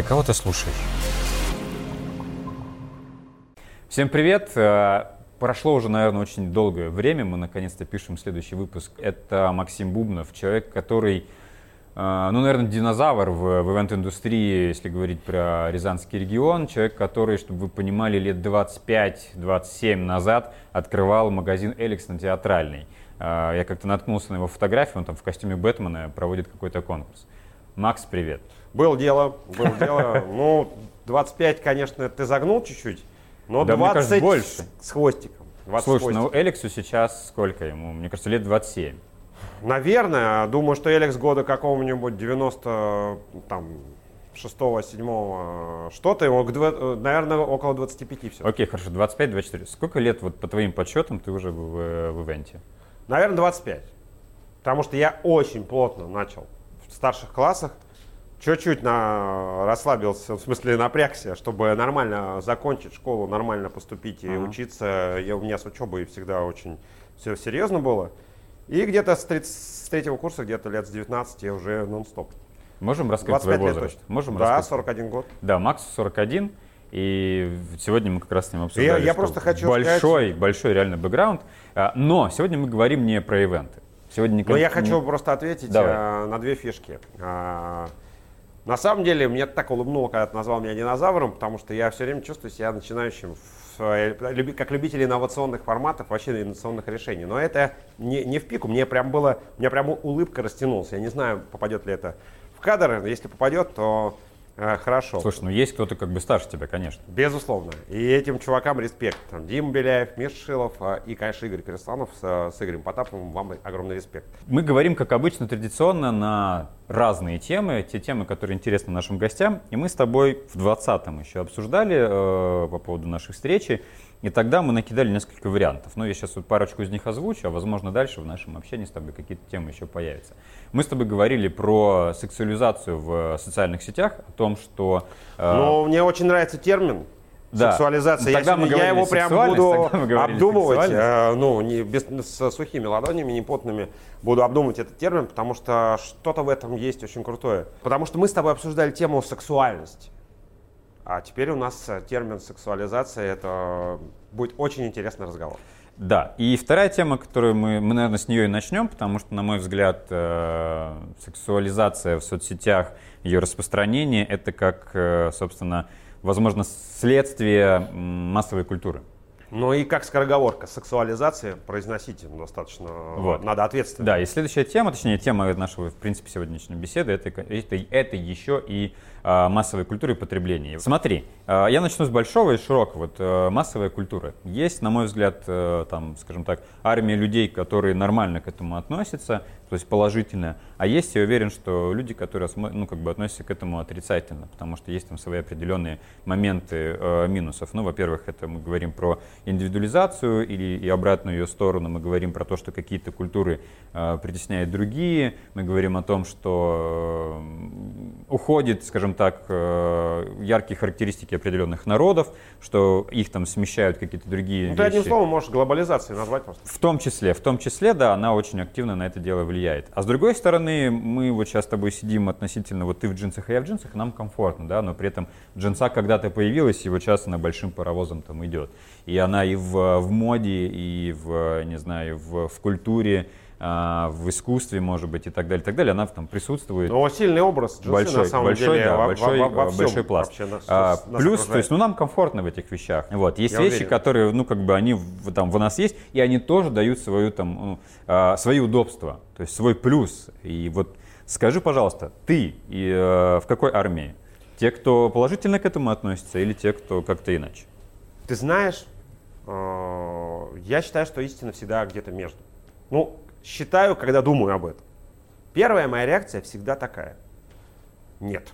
Да кого ты слушаешь? Всем привет! Э, прошло уже, наверное, очень долгое время. Мы наконец-то пишем следующий выпуск. Это Максим Бубнов, человек, который, э, ну, наверное, динозавр в, в ивент-индустрии, если говорить про Рязанский регион. Человек, который, чтобы вы понимали, лет 25-27 назад открывал магазин Эликс на театральной. Э, я как-то наткнулся на его фотографию, он там в костюме Бэтмена проводит какой-то конкурс. Макс, привет. Было дело, было дело. Ну, 25, конечно, ты загнул чуть-чуть, но Да, мне 20 кажется, больше. с хвостиком. 20 с Слушай, ну. Эликсу сейчас сколько ему? Мне кажется, лет 27. Наверное, думаю, что Эликс года какого-нибудь 90, там, 6 7 что-то, ему, наверное, около 25 все. Окей, хорошо, 25-24. Сколько лет, вот по твоим подсчетам, ты уже в, в, в ивенте? Наверное, 25. Потому что я очень плотно начал в старших классах. Чуть-чуть на... расслабился, в смысле напрягся, чтобы нормально закончить школу, нормально поступить и Ага. учиться. Я, у меня с учебой всегда очень все серьезно было. И где-то с, трид- с третьего курса, где-то лет с 19 я уже нон-стоп. Можем раскрыть 25 твой лет возраст? точно. Можем да, раскрыть? 41 год. Да, Максу 41, и сегодня мы как раз с ним обсуждали, я что просто хочу большой, большой реально бэкграунд. А, Но сегодня мы говорим не про ивенты. Сегодня не Но я хочу просто ответить Давай. э, на две фишки. На самом деле, мне так улыбнуло, когда ты назвал меня динозавром, потому что я все время чувствую себя начинающим в, э, как любитель инновационных форматов, вообще инновационных решений. Но это не, не в пику, мне прям было, у меня прям улыбка растянулась. Я не знаю, попадет ли это в кадр, если попадет, то э, хорошо. Слушай, ну есть кто-то как бы старше тебя, конечно. Безусловно. И этим чувакам респект. Там, Дима Беляев, Миша Шилов а, и, конечно, Игорь Перестанов с, с Игорем Потаповым. Вам огромный респект. Мы говорим, как обычно, традиционно на разные темы, те темы, которые интересны нашим гостям. И мы с тобой в 20-м еще обсуждали э, по поводу нашей встречи. И тогда мы накидали несколько вариантов. Ну, я сейчас вот парочку из них озвучу, а возможно дальше в нашем общении с тобой какие-то темы еще появятся. Мы с тобой говорили про сексуализацию в социальных сетях, о том, что... э, Но мне очень нравится термин Да. сексуализация. Я, Тогда мы сегодня- я его прям сексуальность, буду мы обдумывать, сексуальность. э, ну, не без, с сухими ладонями, не потными. Буду обдумывать этот термин, потому что что-то в этом есть очень крутое. Потому что мы с тобой обсуждали тему сексуальности. А теперь у нас э, термин сексуализация. Это будет очень интересный разговор. Да, и вторая тема, которую мы, мы, наверное, с нее и начнем, потому что, на мой взгляд, э, сексуализация в соцсетях, ее распространение, это как, э, собственно, возможно, следствие массовой культуры. Ну и как скороговорка, сексуализация произносите достаточно, Вот. надо ответственно. Да, и следующая тема, точнее, тема нашего, в принципе, сегодняшней беседы, это, это, это еще и массовой культуры потребления. Смотри, а, я начну с большого и широкого. Вот, а, массовая культура. Есть, на мой взгляд, э, там, скажем так, армия людей, которые нормально к этому относятся, то есть положительно, а есть, я уверен, что люди, которые ну, как бы относятся к этому отрицательно, потому что есть там свои определенные моменты э, минусов. Ну, во-первых, это мы говорим про индивидуализацию или и обратную ее сторону, мы говорим про то, что какие-то культуры э, притесняют другие, мы говорим о том, что э, уходит, скажем так, э, яркие характеристики определенных народов, что их там смещают какие-то другие Ну, ты одним вещи. словом можешь глобализацией назвать просто. В том числе, в том числе, да, она очень активно на это дело влияет. А с другой стороны, мы вот сейчас с тобой сидим относительно, вот ты в джинсах, а я в джинсах, нам комфортно, да, но при этом джинса когда-то появилась, и вот сейчас она большим паровозом там идет. И она и в, в моде, и в, не знаю, в, в культуре, в искусстве, может быть, и так далее, и так далее, она там присутствует. Но сильный образ джинсы большой, на самом большой, деле да, во- большой, во- во всем большой пласт. вообще нас- А, нас плюс, окружает. то есть, ну нам комфортно в этих вещах. Вот есть Я вещи, уверен. которые, ну как бы они там в нас есть, и они тоже дают свою там ну, а, свои удобства, то есть свой плюс. И вот скажи, пожалуйста, ты и, э, в какой армии? Те, кто положительно к этому относится, или те, кто как-то иначе? Ты знаешь, э, я считаю, что истина всегда где-то между. Ну, считаю, когда думаю об этом. Первая моя реакция всегда такая. Нет.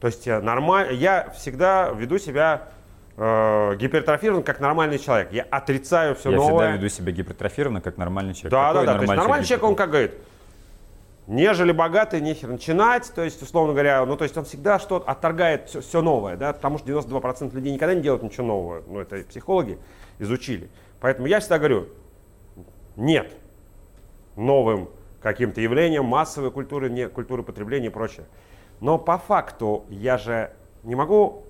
То есть я, нормаль... я всегда веду себя э, гипертрофирован как нормальный человек. Я отрицаю все Я новое. всегда веду себя гипертрофированно, как нормальный человек. Да, Какой да, да. То есть нормальный человек, он как говорит, нежели богатый, нехер начинать. То есть, условно говоря, ну, то есть он всегда что-то отторгает все, новое, да, потому что 92% людей никогда не делают ничего нового. Ну, это психологи изучили. Поэтому я всегда говорю, нет новым каким-то явлением массовой культуры, не, культуры потребления и прочее. Но по факту я же не могу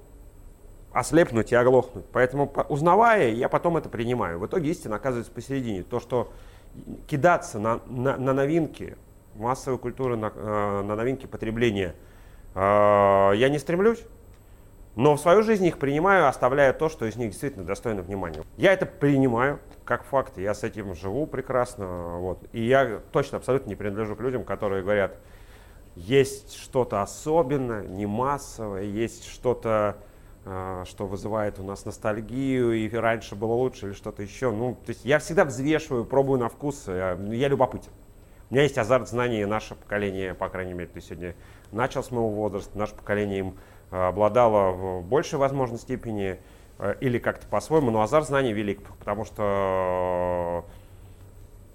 ослепнуть и оглохнуть. Поэтому, узнавая, я потом это принимаю. В итоге истина оказывается посередине. То, что кидаться на, на, на новинки, массовой культуры, на, э, на новинки потребления, э, я не стремлюсь. Но в свою жизнь их принимаю, оставляя то, что из них действительно достойно внимания. Я это принимаю как факт, я с этим живу прекрасно. Вот. И я точно абсолютно не принадлежу к людям, которые говорят, есть что-то особенное, не массовое, есть что-то, э, что вызывает у нас ностальгию, и раньше было лучше, или что-то еще. Ну, то есть я всегда взвешиваю, пробую на вкус, я, я любопытен. У меня есть азарт знаний, наше поколение, по крайней мере, ты сегодня начал с моего возраста, наше поколение им Э, обладала в большей возможной степени э, или как-то по-своему, но азарт знаний велик, потому что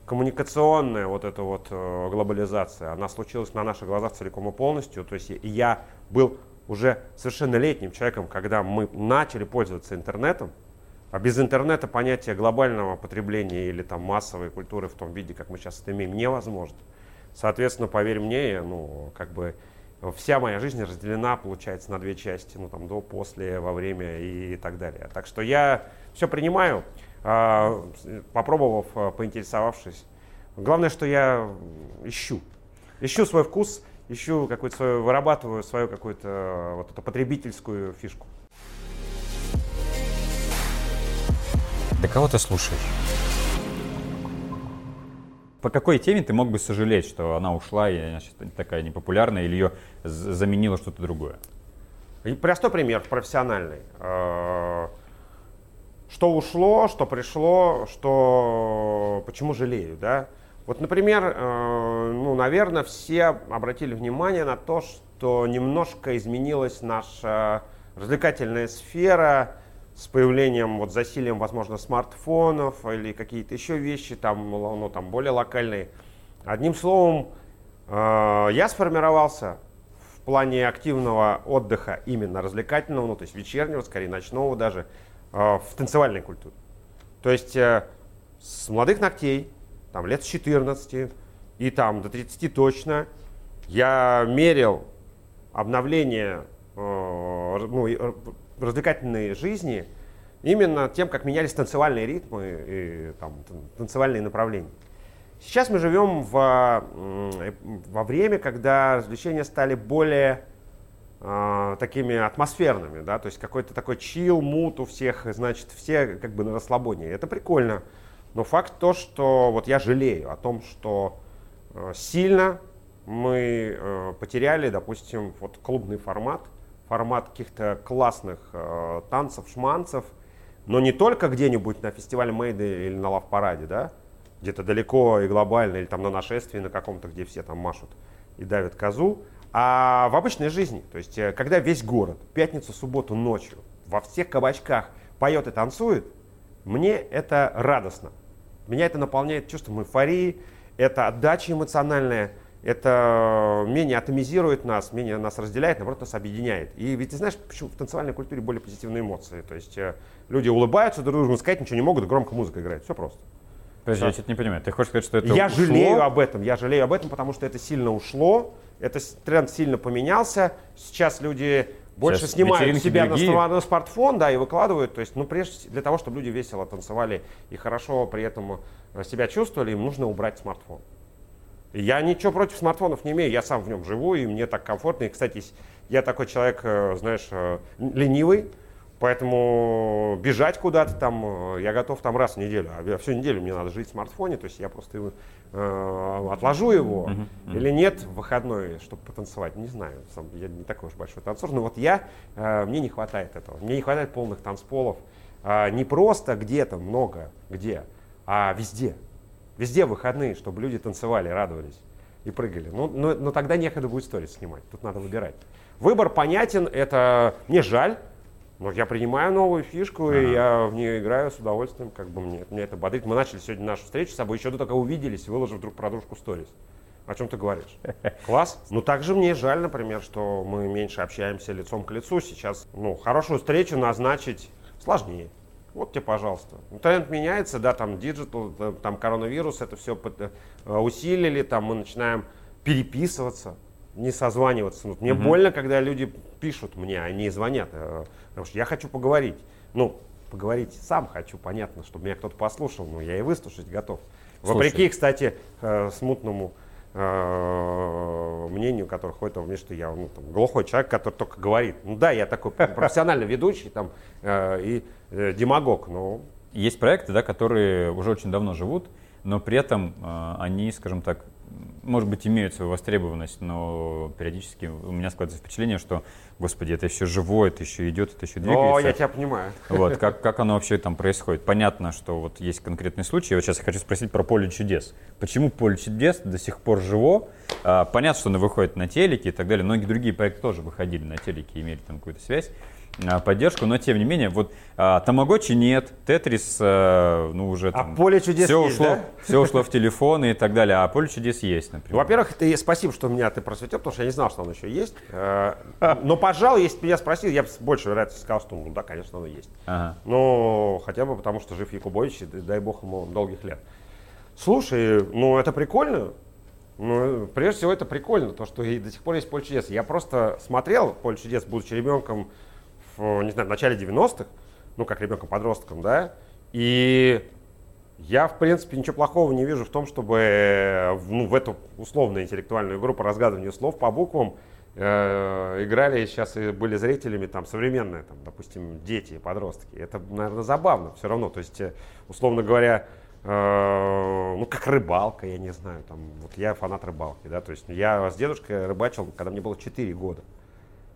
коммуникационная вот эта вот э, глобализация, она случилась на наших глазах целиком и полностью. То есть я был уже совершеннолетним человеком, когда мы начали пользоваться интернетом, а без интернета понятие глобального потребления или там массовой культуры в том виде, как мы сейчас это имеем, невозможно. Соответственно, поверь мне, ну, как бы вся моя жизнь разделена, получается, на две части, ну там до, после, во время и так далее. Так что я все принимаю, а, попробовав, а, поинтересовавшись. Главное, что я ищу. Ищу свой вкус, ищу какую-то свою, вырабатываю свою какую-то вот эту потребительскую фишку. Да кого ты слушаешь? По какой теме ты мог бы сожалеть, что она ушла и она сейчас такая непопулярная, или ее заменило что-то другое? И простой пример, профессиональный. Э, что ушло, что пришло, что почему жалею, да? Вот, например, э, ну, наверное, все обратили внимание на то, что немножко изменилась наша развлекательная сфера, с появлением, вот засилием, возможно, смартфонов или какие-то еще вещи, там, ну, там более локальные. Одним словом, э, я сформировался в плане активного отдыха, именно развлекательного, ну, то есть вечернего, скорее ночного даже, э, в танцевальной культуре. То есть э, с молодых ногтей, там, лет с 14 и там до 30 точно, я мерил обновление ну, развлекательной жизни именно тем, как менялись танцевальные ритмы и там, танцевальные направления. Сейчас мы живем в, во время, когда развлечения стали более э, такими атмосферными, да, то есть какой-то такой чил, мут у всех, значит, все как бы на расслабоне. Это прикольно. Но факт то, что вот я жалею о том, что э, сильно мы э, потеряли, допустим, вот клубный формат – формат каких-то классных э, танцев, шманцев, но не только где-нибудь на фестивале Мейды или на лав-параде, да, где-то далеко и глобально, или там на нашествии на каком-то, где все там машут и давят козу, а в обычной жизни. То есть, э, когда весь город пятницу, субботу ночью во всех кабачках поет и танцует, мне это радостно. Меня это наполняет чувством эйфории, это отдача эмоциональная – это менее атомизирует нас, менее нас разделяет, наоборот, нас объединяет. И ведь ты знаешь, почему в танцевальной культуре более позитивные эмоции. То есть э, люди улыбаются друг другу, сказать ничего не могут, громко музыка играет. Все просто. Подожди, я что-то не понимаю. Ты хочешь сказать, что это Я ушло? жалею об этом. Я жалею об этом, потому что это сильно ушло. Это тренд сильно поменялся. Сейчас люди больше Сейчас снимают себя на, на смартфон, да, и выкладывают. То есть, ну, прежде для того, чтобы люди весело танцевали и хорошо при этом э, себя чувствовали, им нужно убрать смартфон. Я ничего против смартфонов не имею, я сам в нем живу, и мне так комфортно. И, кстати, я такой человек, э, знаешь, э, ленивый, поэтому бежать куда-то там, э, я готов там раз в неделю, а всю неделю мне надо жить в смартфоне, то есть я просто э, отложу его или нет в выходной, чтобы потанцевать, не знаю, сам, я не такой уж большой танцор, но вот я, э, мне не хватает этого, мне не хватает полных танцполов, э, не просто где-то много, где, а везде. Везде выходные, чтобы люди танцевали, радовались и прыгали. Ну, но, но тогда некогда будет stories снимать, тут надо выбирать. Выбор понятен, это мне жаль, но я принимаю новую фишку, ага. и я в нее играю с удовольствием, как бы мне, мне это бодрит. Мы начали сегодня нашу встречу с тобой, еще до того, как увиделись, выложив друг про дружку stories. О чем ты говоришь? Класс. Ну, также мне жаль, например, что мы меньше общаемся лицом к лицу. Сейчас, ну, хорошую встречу назначить сложнее. Вот тебе, пожалуйста. Тренд меняется, да, там digital, там коронавирус, это все э, усилили, там мы начинаем переписываться. не созваниваться. Ну, мне Мгм. больно, когда люди пишут мне, а не звонят. э, Потому что я хочу поговорить. Ну, поговорить сам хочу, понятно, чтобы меня кто-то послушал, но я и выслушать готов. Вопреки, Слушай. кстати, э, смутному э, мнению, которое ходит во мне, что я ну, там, глухой человек, который только говорит. Ну да, я такой профессиональный ведущий там, э, и э, демагог, но Есть проекты, да, которые уже очень давно живут, но при этом э, они, скажем так, может быть, имеют свою востребованность, но периодически у меня складывается впечатление, что, господи, это еще живое, это еще идет, это еще О, двигается. я тебя понимаю. Вот, как, как оно вообще там происходит? Понятно, что вот есть конкретный случай. Вот сейчас я хочу спросить про поле чудес. Почему поле чудес до сих пор живо? А, понятно, что оно выходит на телеке и так далее. Многие другие проекты тоже выходили на телеке, имели там какую-то связь, поддержку, но тем не менее, вот а, Тамагочи нет, Тетрис, а, ну уже А там... поле чудес все есть, ушло, да? все ушло в телефоны и так далее, а поле чудес есть, например. Во-первых, ты, спасибо, что меня ты просветил, потому что я не знал, что оно еще есть. Э, Но, пожалуй, если бы меня спросил, я бы с большей вероятностью сказал, что ну да, конечно, оно есть. Ага. Ну, хотя бы потому, что жив Якубович, и дай бог ему долгих лет. Слушай, ну это прикольно. Ну, прежде всего, это прикольно, то, что и до сих пор есть поле чудес. Я просто смотрел поле чудес, будучи ребенком не знаю, в начале 90-х, ну, как ребенком-подростком, да, и я, в принципе, ничего плохого не вижу в том, чтобы э, ну, в эту условную интеллектуальную игру по разгадыванию слов по буквам э, играли сейчас и были зрителями там современные, там, допустим, дети и подростки. Это, наверное, забавно все равно. То есть, э, условно говоря, э, ну, как рыбалка, я не знаю, там, вот я фанат рыбалки, да, то есть я с дедушкой рыбачил, когда мне было 4 года.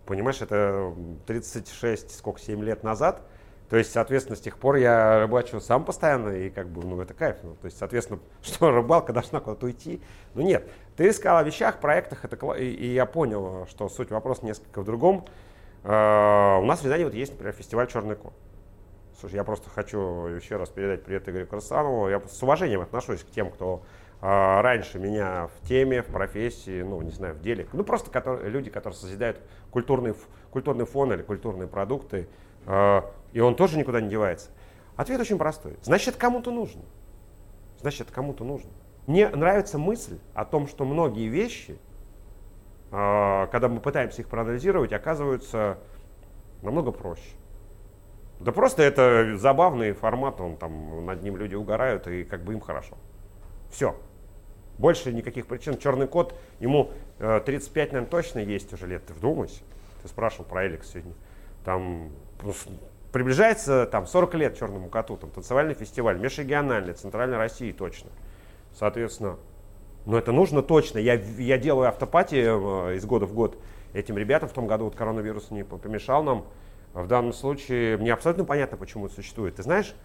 Понимаешь, это 36, сколько, 7 лет назад. То есть, соответственно, с тех пор я рыбачу сам постоянно, и как бы, ну, это кайф. Ну, то есть, соответственно, что рыбалка должна куда-то уйти? Ну, нет. Ты сказал о вещах, проектах, это, и, и я понял, что суть вопроса несколько в другом. Э, у нас в Рязани вот есть, например, фестиваль «Черный кот». Слушай, я просто хочу еще раз передать привет Игорю Красанову. Я с уважением отношусь к тем, кто э, раньше меня в теме, в профессии, ну, не знаю, в деле. Ну, просто которые, люди, которые созидают культурный, культурный фон или культурные продукты. э, и он тоже никуда не девается. Ответ очень простой. Значит, кому-то нужно. Значит, кому-то нужно. Мне нравится мысль о том, что многие вещи, э, когда мы пытаемся их проанализировать, оказываются намного проще. Да просто это забавный формат, он там над ним люди угорают, и как бы им хорошо. Все. Больше никаких причин. Черный кот, ему э, 35, наверное, точно есть уже лет. Ты вдумайся. Ты спрашивал про Эликс сегодня. Там ну, приближается там 40 лет черному коту. Там танцевальный фестиваль, межрегиональный, Центральной России точно. Соответственно, но это нужно точно. Я, я делаю автопатии э, из года в год этим ребятам. В том году вот коронавирус не помешал нам. В данном случае мне абсолютно понятно, почему это существует. Ты знаешь,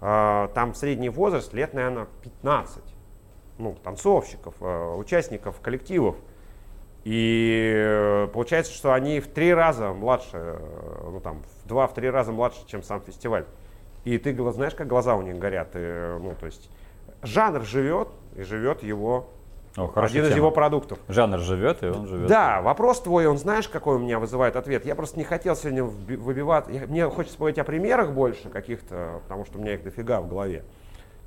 э, там средний возраст лет, наверное, 15. Ну, танцовщиков, э, участников коллективов. И э, получается, что они в три раза младше, э, ну там, в два, в три раза младше, чем сам фестиваль. И ты знаешь, как глаза у них горят. И, ну, то есть жанр живет, и живет его, О, один из тема. его продуктов. Жанр живет, и он живет. Да, вопрос твой, он знаешь, какой у меня вызывает ответ? Я просто не хотел сегодня выбивать. мне хочется поговорить о примерах больше каких-то, потому что у меня их дофига в голове,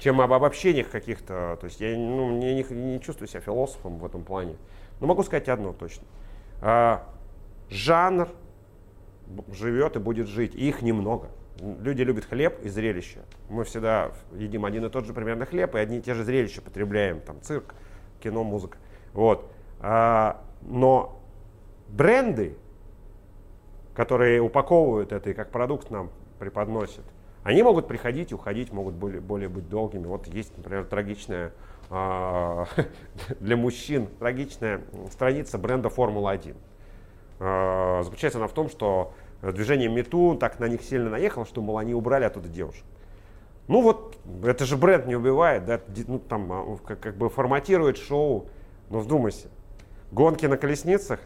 чем об обобщениях каких-то. То есть я ну, мне не, не чувствую себя философом в этом плане. Но могу сказать одно точно. А, жанр живет и будет жить, и их немного. Люди любят хлеб и зрелище. Мы всегда едим один и тот же примерно хлеб, и одни и те же зрелища потребляем. Там цирк, кино, музыка. Вот. А, но бренды, которые упаковывают это и как продукт нам преподносят, они могут приходить и уходить, могут более, более быть долгими. Вот есть, например, трагичная а, для мужчин трагичная страница бренда Формула-1. А, Заключается она в том, что движение Мету так на них сильно наехало, что, мол, они убрали оттуда девушек. Ну вот, это же бренд не убивает, да, ну там а, как, как бы форматирует шоу. Но вдумайся, гонки на колесницах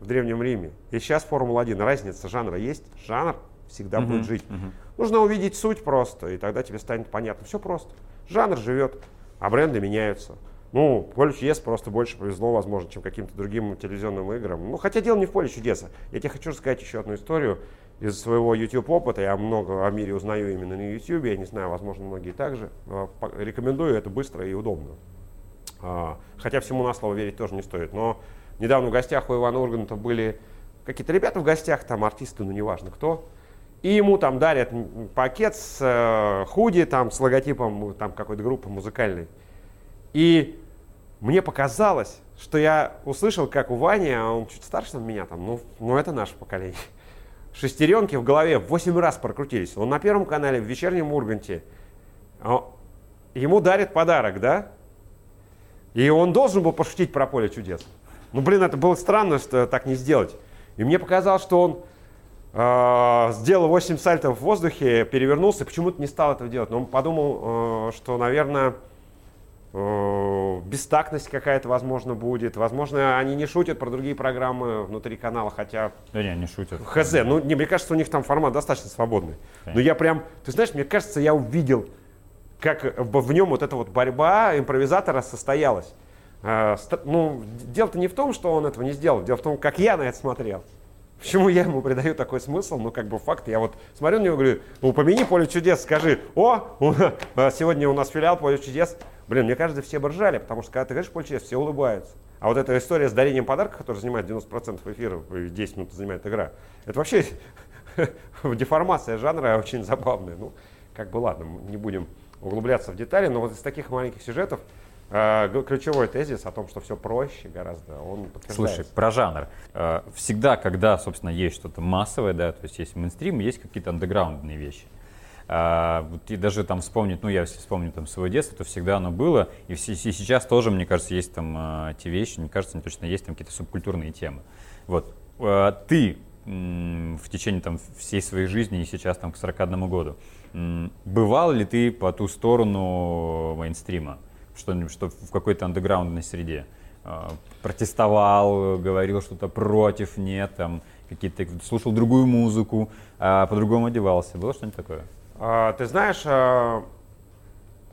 в Древнем Риме и сейчас Формула-1, разница жанра есть, жанр всегда Мгм, будет жить. мгм. Нужно увидеть суть просто, и тогда тебе станет понятно. Все просто. Жанр живет, а бренды меняются. Ну, поле чудес просто больше повезло, возможно, чем каким-то другим телевизионным играм. Ну, хотя дело не в поле чудеса. Я тебе хочу рассказать еще одну историю из своего YouTube опыта. Я много о мире узнаю именно на YouTube. Я не знаю, возможно, многие также. А, Рекомендую, это быстро и удобно. А, Хотя всему на слово верить тоже не стоит. Но недавно в гостях у Ивана Урганта были какие-то ребята в гостях, там артисты, ну неважно кто, и ему там дарят пакет с э, худи, там, с логотипом там, какой-то группы музыкальной. И мне показалось, что я услышал, как у Вани, а он чуть старше меня, там, ну, ну это наше поколение, шестеренки в голове 8 раз прокрутились. Он на Первом канале, в вечернем Урганте, а, ему дарит подарок, да? И он должен был пошутить про поле чудес. Ну, блин, это было странно, что так не сделать. И мне показалось, что он э, сделал 8 сальтов в воздухе, перевернулся, почему-то не стал этого делать. Но он подумал, э, что, наверное, э, бестактность какая-то, возможно, будет. Возможно, они не шутят про другие программы внутри канала, хотя... Да не, не шутят. Хз. Ну, не, мне кажется, у них там формат достаточно свободный. Конечно. Но я прям... Ты знаешь, мне кажется, я увидел, как в, в нем вот эта вот борьба импровизатора состоялась. Э, ну, дело-то не в том, что он этого не сделал. Дело в том, как я на это смотрел. Почему я ему придаю такой смысл? Ну, как бы факт. Я вот смотрю на него говорю, ну, упомяни поле чудес, скажи, о, сегодня у нас филиал поле чудес. Блин, мне кажется, все бы ржали, потому что когда ты говоришь поле чудес, все улыбаются. А вот эта история с дарением подарка, которая занимает 90% эфира, 10 минут занимает игра, это вообще деформация жанра очень забавная. Ну, как бы ладно, не будем углубляться в детали, но вот из таких маленьких сюжетов а, ключевой тезис о том, что все проще гораздо, он подтверждается. Слушай, про жанр. А, всегда, когда, собственно, есть что-то массовое, да, то есть есть мейнстрим, есть какие-то андеграундные вещи. А, вот и даже там вспомнить, ну я если вспомню там свое детство, то всегда оно было, и, и сейчас тоже, мне кажется, есть там а, те вещи, мне кажется, не точно есть там какие-то субкультурные темы. Вот а, ты в течение там всей своей жизни и сейчас там к 41 году, бывал ли ты по ту сторону мейнстрима? Что, что в какой-то андеграундной среде. А, протестовал, говорил что-то против, нет, там, какие-то, слушал другую музыку, а по-другому одевался. Было что-нибудь такое? А, ты знаешь, а,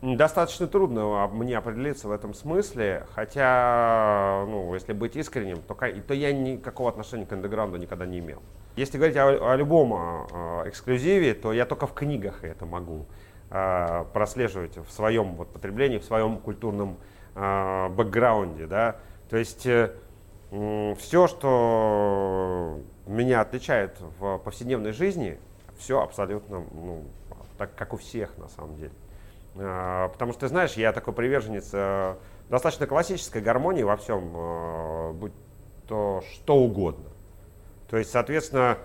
достаточно трудно мне определиться в этом смысле, хотя, ну, если быть искренним, то, то я никакого отношения к андеграунду никогда не имел. Если говорить о, о любом а, эксклюзиве, то я только в книгах это могу э, прослеживать в своем вот, потреблении, в своем культурном э, бэкграунде. Да? То есть э, все, что меня отличает в повседневной жизни, все абсолютно ну, так, как у всех на самом деле. Потому что, ты знаешь, я такой приверженец достаточно классической гармонии во всем, будь то что угодно. То есть, соответственно,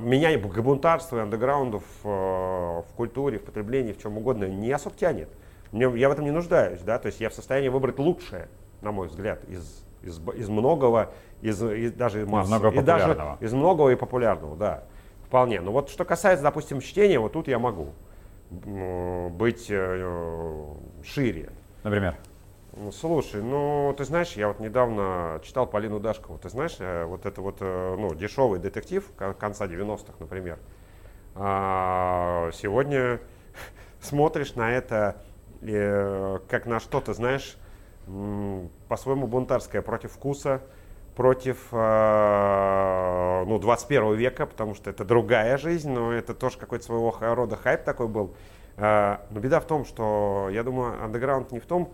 меня к бунтарству и андеграунду в, э, в культуре, в потреблении, в чем угодно не особо тянет. Мне, я в этом не нуждаюсь, да, то есть я в состоянии выбрать лучшее, на мой взгляд, из, из, из многого, из, из даже массы, из и даже из многого и популярного, да, вполне. Но вот что касается, допустим, чтения, вот тут я могу быть э, шире. Например? Ну, слушай, ну, ты знаешь, я вот недавно читал Полину Дашкову. Ты знаешь, э, вот это вот, э, ну, дешевый детектив конца 90-х, например. А сегодня смотришь на это э, как на что-то, знаешь, по-своему бунтарское, против вкуса, против ну, 21 века, потому что это другая жизнь, но это тоже какой-то своего рода хайп такой был. Но беда в том, что, я думаю, андеграунд не в том,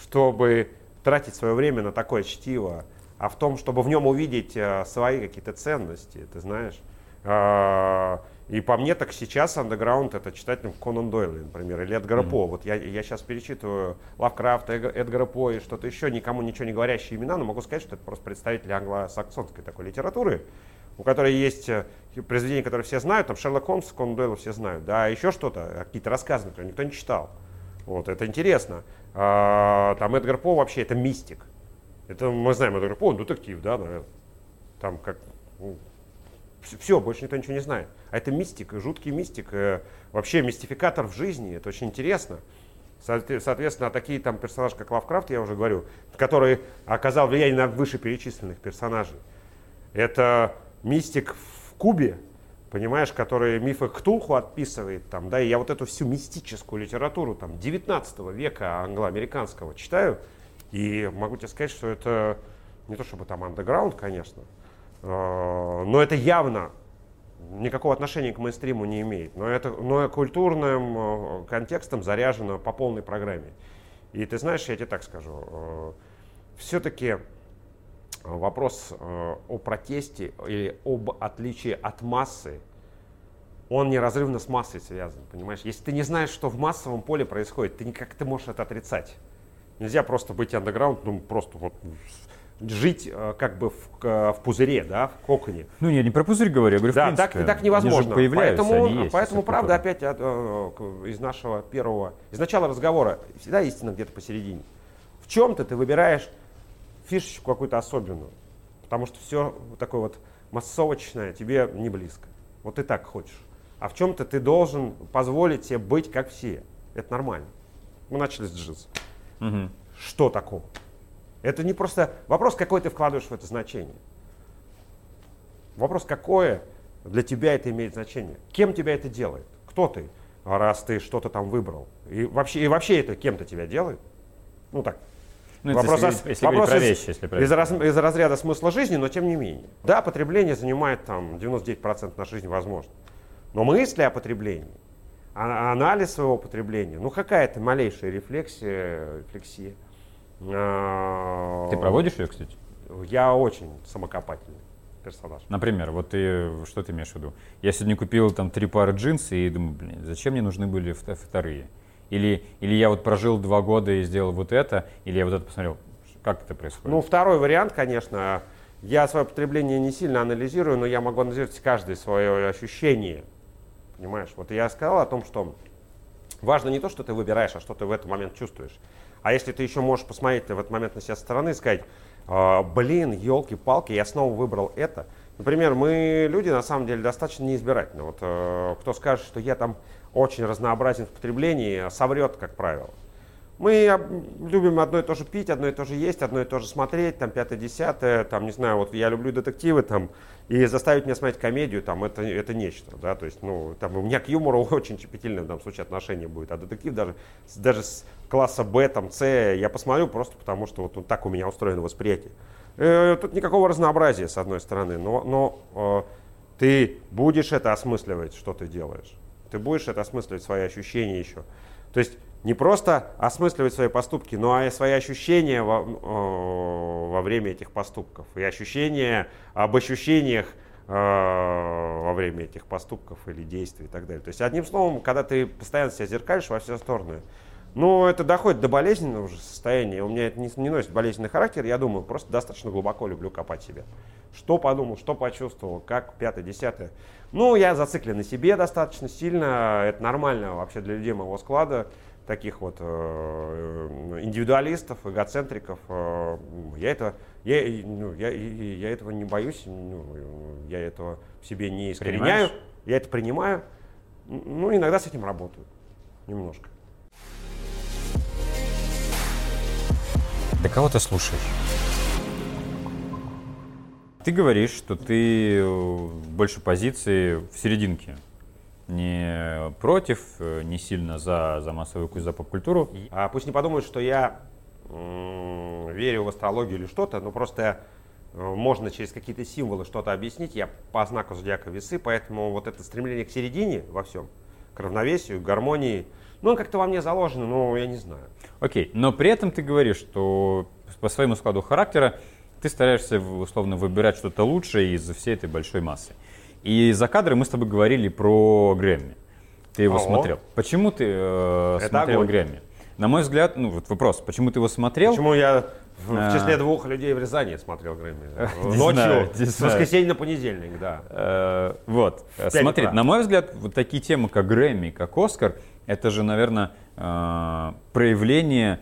чтобы тратить свое время на такое чтиво, а в том, чтобы в нем увидеть э, свои какие-то ценности, ты знаешь. А, и по мне так сейчас андеграунд это читать ну, Конан Дойла, например, или Эдгара mm-hmm. По. Вот я, я сейчас перечитываю Лавкрафта, Эдгара По и что-то еще, никому ничего не говорящие имена, но могу сказать, что это просто представители англосаксонской такой литературы, у которой есть э, произведения, которые все знают, там Шерлок Холмс, Конан Дойла все знают, да, а еще что-то, какие-то рассказы, например, никто не читал. Вот, это интересно. А, там Эдгар По вообще это мистик. Это мы знаем Эдгар По, он детектив, да, наверное. Там как ну, все, больше никто ничего не знает. А это мистик, жуткий мистик, э, вообще мистификатор в жизни, это очень интересно. Соответственно, такие там персонажи, как Лавкрафт, я уже говорю, который оказал влияние на вышеперечисленных персонажей. Это мистик в Кубе, понимаешь, который мифы Ктулху отписывает, там, да, и я вот эту всю мистическую литературу там 19 века англоамериканского читаю, и могу тебе сказать, что это не то чтобы там андеграунд, конечно, э, но это явно никакого отношения к мейнстриму не имеет, но это но культурным э, контекстом заряжено по полной программе. И ты знаешь, я тебе так скажу, э, все-таки вопрос э, о протесте или об отличии от массы, он неразрывно с массой связан, понимаешь? Если ты не знаешь, что в массовом поле происходит, ты никак ты можешь это отрицать. Нельзя просто быть андеграунд, ну просто вот жить э, как бы в, в пузыре, да, в коконе. Ну, я не про пузырь говорю, я говорю, да, в принципе. так, так невозможно. Они поэтому, они есть, поэтому правда, опять от, э, из нашего первого, из начала разговора, всегда истина где-то посередине. В чем-то ты выбираешь фишечку какую-то особенную, потому что все такое вот массовочное тебе не близко. Вот ты так хочешь. А в чем-то ты должен позволить себе быть как все. Это нормально. Мы начали с джинса. Угу. Что такого? Это не просто вопрос, какой ты вкладываешь в это значение. Вопрос, какое для тебя это имеет значение. Кем тебя это делает? Кто ты, раз ты что-то там выбрал? И вообще, и вообще это кем-то тебя делает? Ну так, ну, вопрос, если, если вопрос про вещи, если про из, раз, из разряда смысла жизни, но тем не менее. Да, потребление занимает там 99% нашей жизни, возможно. Но мысли о потреблении, а, анализ своего потребления, ну какая-то малейшая рефлексия, рефлексия. А, ты проводишь ее, кстати? Я очень самокопательный персонаж. Например, вот ты, что ты имеешь в виду? Я сегодня купил там три пары джинс и думаю, блин, зачем мне нужны были вторые? Или, или я вот прожил два года и сделал вот это, или я вот это посмотрел. Как это происходит? Ну, второй вариант, конечно. Я свое потребление не сильно анализирую, но я могу анализировать каждое свое ощущение. Понимаешь? Вот я сказал о том, что важно не то, что ты выбираешь, а что ты в этот момент чувствуешь. А если ты еще можешь посмотреть в этот момент на себя со стороны и сказать, «А, блин, елки-палки, я снова выбрал это. Например, мы люди на самом деле достаточно неизбирательны. Вот э, кто скажет, что я там очень разнообразен в потреблении, соврет, как правило. Мы любим одно и то же пить, одно и то же есть, одно и то же смотреть, там, пятое, десятое, там, не знаю, вот я люблю детективы, там, и заставить меня смотреть комедию, там, это, это нечто, да, то есть, ну, там, у меня к юмору очень щепетильное в данном случае отношение будет, а детектив даже, даже с класса Б, там, С я посмотрю просто потому, что вот, вот так у меня устроено восприятие. Э, тут никакого разнообразия, с одной стороны, но, но э, ты будешь это осмысливать, что ты делаешь ты будешь это осмысливать, свои ощущения еще. То есть не просто осмысливать свои поступки, но и свои ощущения во, во время этих поступков. И ощущения об ощущениях э, во время этих поступков или действий и так далее. То есть, одним словом, когда ты постоянно себя зеркалишь во все стороны, ну, это доходит до болезненного уже состояния. У меня это не, не носит болезненный характер. Я думаю, просто достаточно глубоко люблю копать себя. Что подумал, что почувствовал, как пятое, десятое. Ну, я зациклен на себе достаточно сильно. Это нормально вообще для людей моего склада. Таких вот э, индивидуалистов, эгоцентриков. Э, я, это, я, ну, я, я этого не боюсь. Ну, я этого в себе не искореняю. Понимаешь? Я это принимаю. Ну, иногда с этим работаю. Немножко. Да кого ты слушаешь? Ты говоришь, что ты э, больше позиции в серединке. Не против, э, не сильно за, за массовую культуру, за поп-культуру. А пусть не подумают, что я верю в астрологию или что-то, но просто э, можно через какие-то символы что-то объяснить. Я по знаку зодиака весы, поэтому вот это стремление к середине во всем, к равновесию, к гармонии, ну, как-то во мне заложено, но я не знаю. Окей, но при этом ты говоришь, что по своему складу характера ты стараешься условно выбирать что-то лучшее из всей этой большой массы. И за кадром мы с тобой говорили про Грэмми. Ты его Ого. смотрел. Почему ты э, смотрел огонь. Грэмми? На мой взгляд, ну вот вопрос, почему ты его смотрел? Почему я в, а... в числе двух людей в Рязани смотрел Грэмми? Ночью, с воскресенья на понедельник, да. Э, вот, смотри, на мой взгляд, вот такие темы, как Грэмми, как Оскар, это же, наверное, э, проявление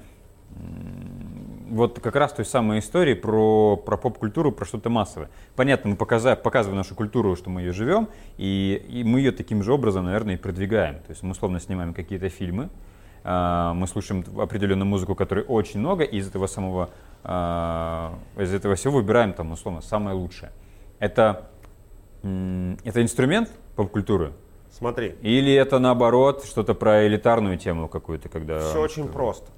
вот как раз той самой истории про, про поп-культуру, про что-то массовое. Понятно, мы показа, показываем нашу культуру, что мы ее живем, и, и мы ее таким же образом, наверное, и продвигаем. То есть мы условно снимаем какие-то фильмы, э, мы слушаем определенную музыку, которой очень много, и из этого самого, э, из этого всего выбираем там, условно, самое лучшее. Это, это инструмент поп-культуры, Смотри. Или это наоборот что-то про элитарную тему какую-то, когда... Все очень просто.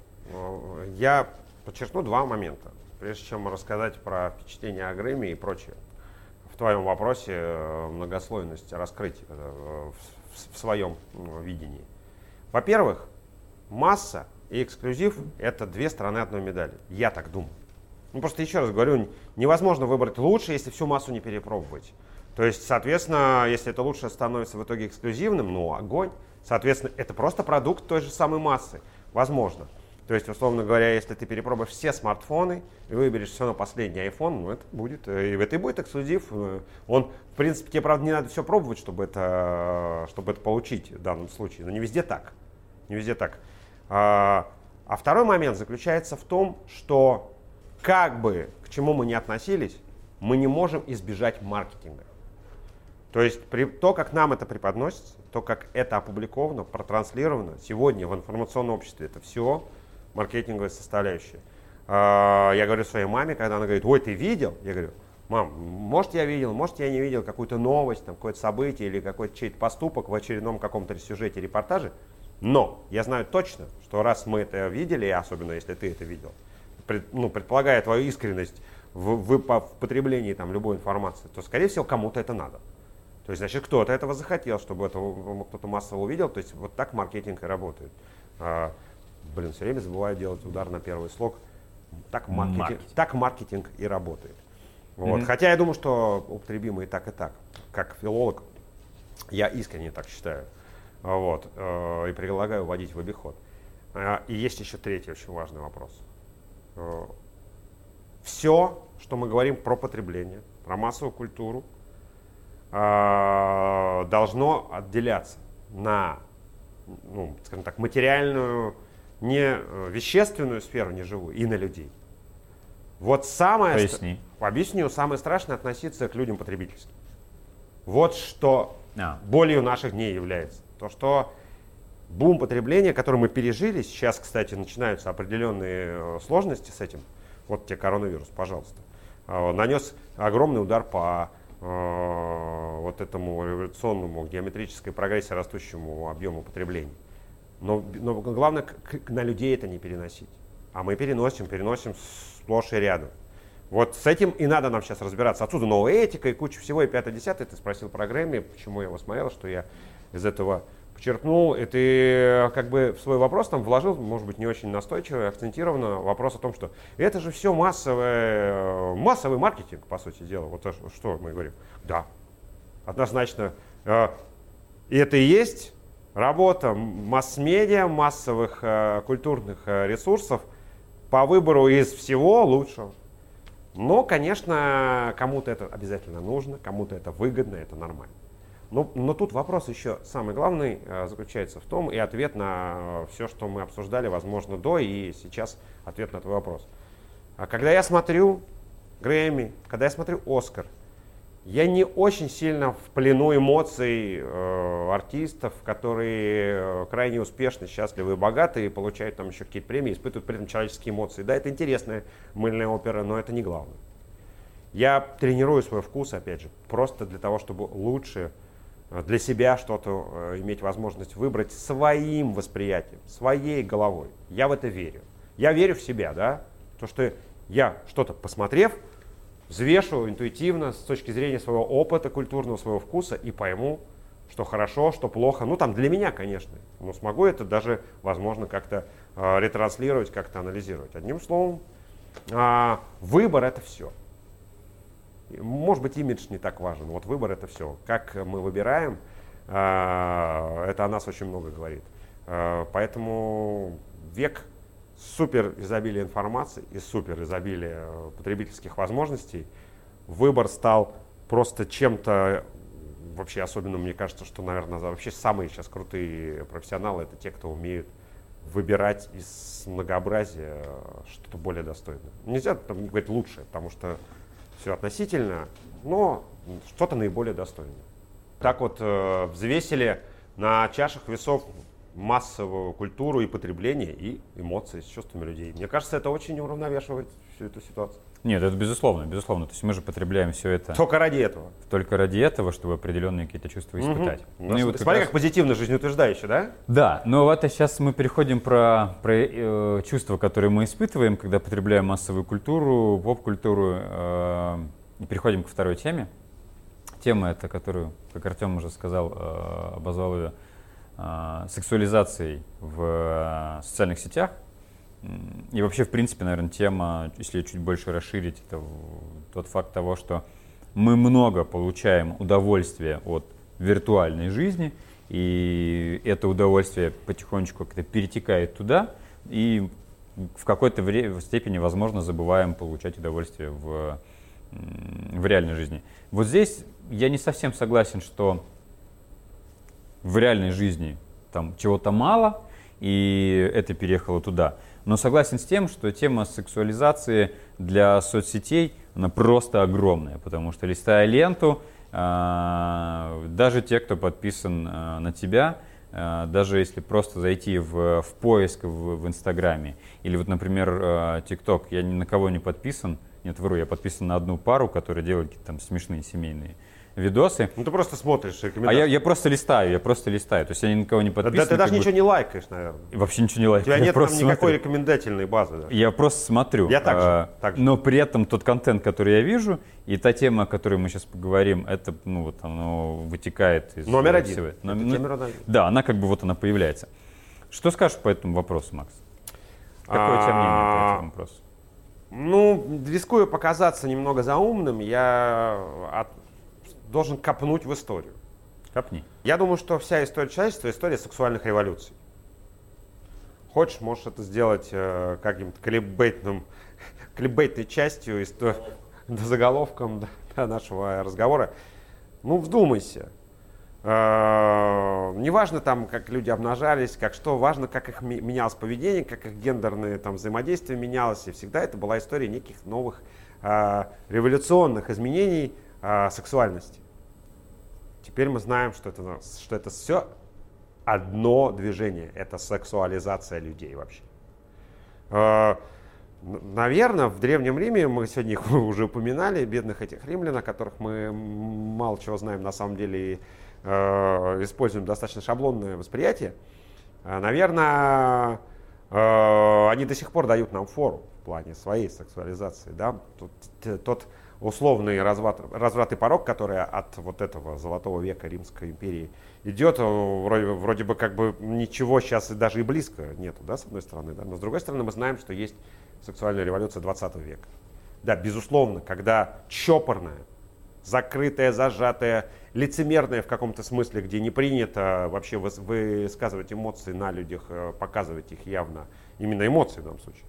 Я подчеркну два момента, прежде чем рассказать про впечатление о Грэмми и прочее. В твоем вопросе э, многослойность раскрыть э, в своем видении. Во-первых, масса и эксклюзив – это две стороны одной медали. Я так думаю. Ну, просто еще раз говорю, невозможно выбрать лучше, если всю массу не перепробовать. То есть, соответственно, если это лучше становится в итоге эксклюзивным, ну, огонь. Соответственно, это просто продукт той же самой массы. Возможно. То есть, условно говоря, если ты перепробуешь все смартфоны и выберешь все на последний iPhone, ну, это будет, э, и это и будет эксклюзив. Э, он, в принципе, тебе, правда, не надо все пробовать, чтобы это, чтобы это получить в данном случае. Но не везде так. Не везде так. А, а второй момент заключается в том, что как бы к чему мы ни относились, мы не можем избежать маркетинга. То есть при, то, как нам это преподносится, то, как это опубликовано, протранслировано сегодня в информационном обществе, это все маркетинговая составляющая. А, я говорю своей маме, когда она говорит, ой, ты видел? Я говорю, мам, может я видел, может я не видел какую-то новость, там, какое-то событие или какой-то чей-то поступок в очередном каком-то сюжете, репортаже, но я знаю точно, что раз мы это видели, особенно если ты это видел, пред, ну, предполагая твою искренность в, в, в потреблении там, любой информации, то, скорее всего, кому-то это надо. То есть, значит, кто-то этого захотел, чтобы это кто-то массово увидел. То есть, вот так маркетинг и работает. А, блин, все время забываю делать удар на первый слог. Так маркетинг, маркетинг. Так маркетинг и работает. Вот. Mm-hmm. Хотя я думаю, что употребимо и так, и так. Как филолог, я искренне так считаю. Вот. Э, и предлагаю вводить в обиход. Э, и есть еще третий очень важный вопрос. Э, все, что мы говорим про потребление, про массовую культуру, э, должно отделяться на, ну, скажем так, материальную, не э, вещественную сферу, не живую, и на людей. Вот самое... Поясни. Объясню. Самое страшное относиться к людям потребительски. Вот что а. болью наших дней является. То, что бум потребления, который мы пережили, сейчас, кстати, начинаются определенные э, сложности с этим, вот тебе коронавирус, пожалуйста, э, нанес огромный удар по вот этому революционному геометрической прогрессии растущему объему потребления. Но, но главное к, на людей это не переносить. А мы переносим, переносим сплошь и рядом. Вот с этим и надо нам сейчас разбираться. Отсюда новая этика и куча всего, и 5-10. Ты спросил про Грэмми, почему я его смотрел, что я из этого подчеркнул, и ты как бы в свой вопрос там вложил, может быть, не очень настойчиво, акцентированно, вопрос о том, что это же все массовое, массовый маркетинг, по сути дела. Вот что мы говорим. Да, однозначно. Э, и это и есть работа масс-медиа, массовых э, культурных э, ресурсов по выбору из всего лучшего. Но, конечно, кому-то это обязательно нужно, кому-то это выгодно, это нормально. Но, но тут вопрос еще самый главный э, заключается в том, и ответ на э, все, что мы обсуждали, возможно, до, и сейчас ответ на твой вопрос. А когда я смотрю Грэмми, когда я смотрю Оскар, я не очень сильно в плену эмоций э, артистов, которые э, крайне успешны, счастливы и богаты, и получают там еще какие-то премии, испытывают при этом человеческие эмоции. Да, это интересная мыльная опера, но это не главное. Я тренирую свой вкус, опять же, просто для того, чтобы лучше для себя что-то э, иметь возможность выбрать своим восприятием, своей головой. Я в это верю. Я верю в себя, да, то, что я что-то посмотрев, взвешу интуитивно с точки зрения своего опыта культурного, своего вкуса и пойму, что хорошо, что плохо. Ну, там для меня, конечно. Но смогу это даже, возможно, как-то э, ретранслировать, как-то анализировать. Одним словом, э, выбор это все. Может быть, имидж не так важен. Вот выбор это все. Как мы выбираем, а, это о нас очень много говорит. А, поэтому век супер изобилия информации и супер изобилия потребительских возможностей, выбор стал просто чем-то вообще особенно, мне кажется, что, наверное, вообще самые сейчас крутые профессионалы это те, кто умеют выбирать из многообразия что-то более достойное. Нельзя там говорить лучше, потому что все относительно, но что-то наиболее достойное. Так вот э, взвесили на чашах весов массовую культуру и потребление, и эмоции с чувствами людей. Мне кажется, это очень уравновешивает всю эту ситуацию. Нет, это безусловно, безусловно. То есть мы же потребляем все это. Только ради этого. Только ради этого, чтобы определенные какие-то чувства испытать. Угу. Ну, и вот Смотри, как, раз... как позитивно жизнеутверждающе, да? Да, но вот сейчас мы переходим про, про э, чувства, которые мы испытываем, когда потребляем массовую культуру, поп-культуру, э, и переходим ко второй теме. Тема эта, которую, как Артем уже сказал, э, обозвал ее э, сексуализацией в э, социальных сетях. И вообще, в принципе, наверное, тема, если чуть больше расширить, это тот факт того, что мы много получаем удовольствия от виртуальной жизни, и это удовольствие потихонечку как-то перетекает туда, и в какой-то степени, возможно, забываем получать удовольствие в, в реальной жизни. Вот здесь я не совсем согласен, что в реальной жизни там чего-то мало, и это переехало туда. Но согласен с тем, что тема сексуализации для соцсетей, она просто огромная, потому что листая ленту, а, даже те, кто подписан а, на тебя, а, даже если просто зайти в, в поиск в, в Инстаграме, или вот, например, ТикТок, я ни на кого не подписан, нет, вру, я подписан на одну пару, которая делает какие-то там смешные семейные видосы. Ну ты просто смотришь А я, я просто листаю, я просто листаю. То есть я ни на кого не подписан. Да, ты даже ничего не лайкаешь, наверное. И вообще ничего не лайкаю. У тебя я нет просто там никакой смотрю. рекомендательной базы. Да. Я просто смотрю. Я так же, а, так же. Но при этом тот контент, который я вижу, и та тема, о которой мы сейчас поговорим, это, ну, вот оно вытекает из Номер один. Всего. Это Номер, номер один. Да, она как бы вот она появляется. Что скажешь по этому вопросу, Макс? Какое у тебя мнение по этому вопросу? Ну, рискую показаться немного заумным, я от, должен копнуть в историю. Копни. Я думаю, что вся история человечества – история сексуальных революций. Хочешь, можешь это сделать э, каким-то клипбейтным, клипбейтной частью, истор... заголовком да, нашего разговора. Ну, вдумайся. Э, неважно там, как люди обнажались, как что, важно, как их менялось поведение, как их гендерное там взаимодействие менялось. И всегда это была история неких новых э, революционных изменений э, сексуальности. Теперь мы знаем, что это, что это все одно движение. Это сексуализация людей вообще. Э, Наверное, в ДревнемРиме, мы сегодня их уже упоминали, бедных этих римлян, о которых мы мало чего знаем на самом деле и э, используем достаточно шаблонное восприятие, э, наверное, э, они до сих пор дают нам фору в плане своей сексуализации. Да? Тут, тот условный разврат, разврат и порог, который от вот этого золотого века Римской империи идет, вроде, вроде бы как бы ничего сейчас и даже и близко нету, да, с одной стороны, да? но с другой стороны мы знаем, что есть сексуальная революция 20 века. Да, безусловно, когда чопорная, закрытая, зажатая, лицемерная в каком-то смысле, где не принято вообще высказывать эмоции на людях, э, показывать их явно, именно эмоции в данном случае.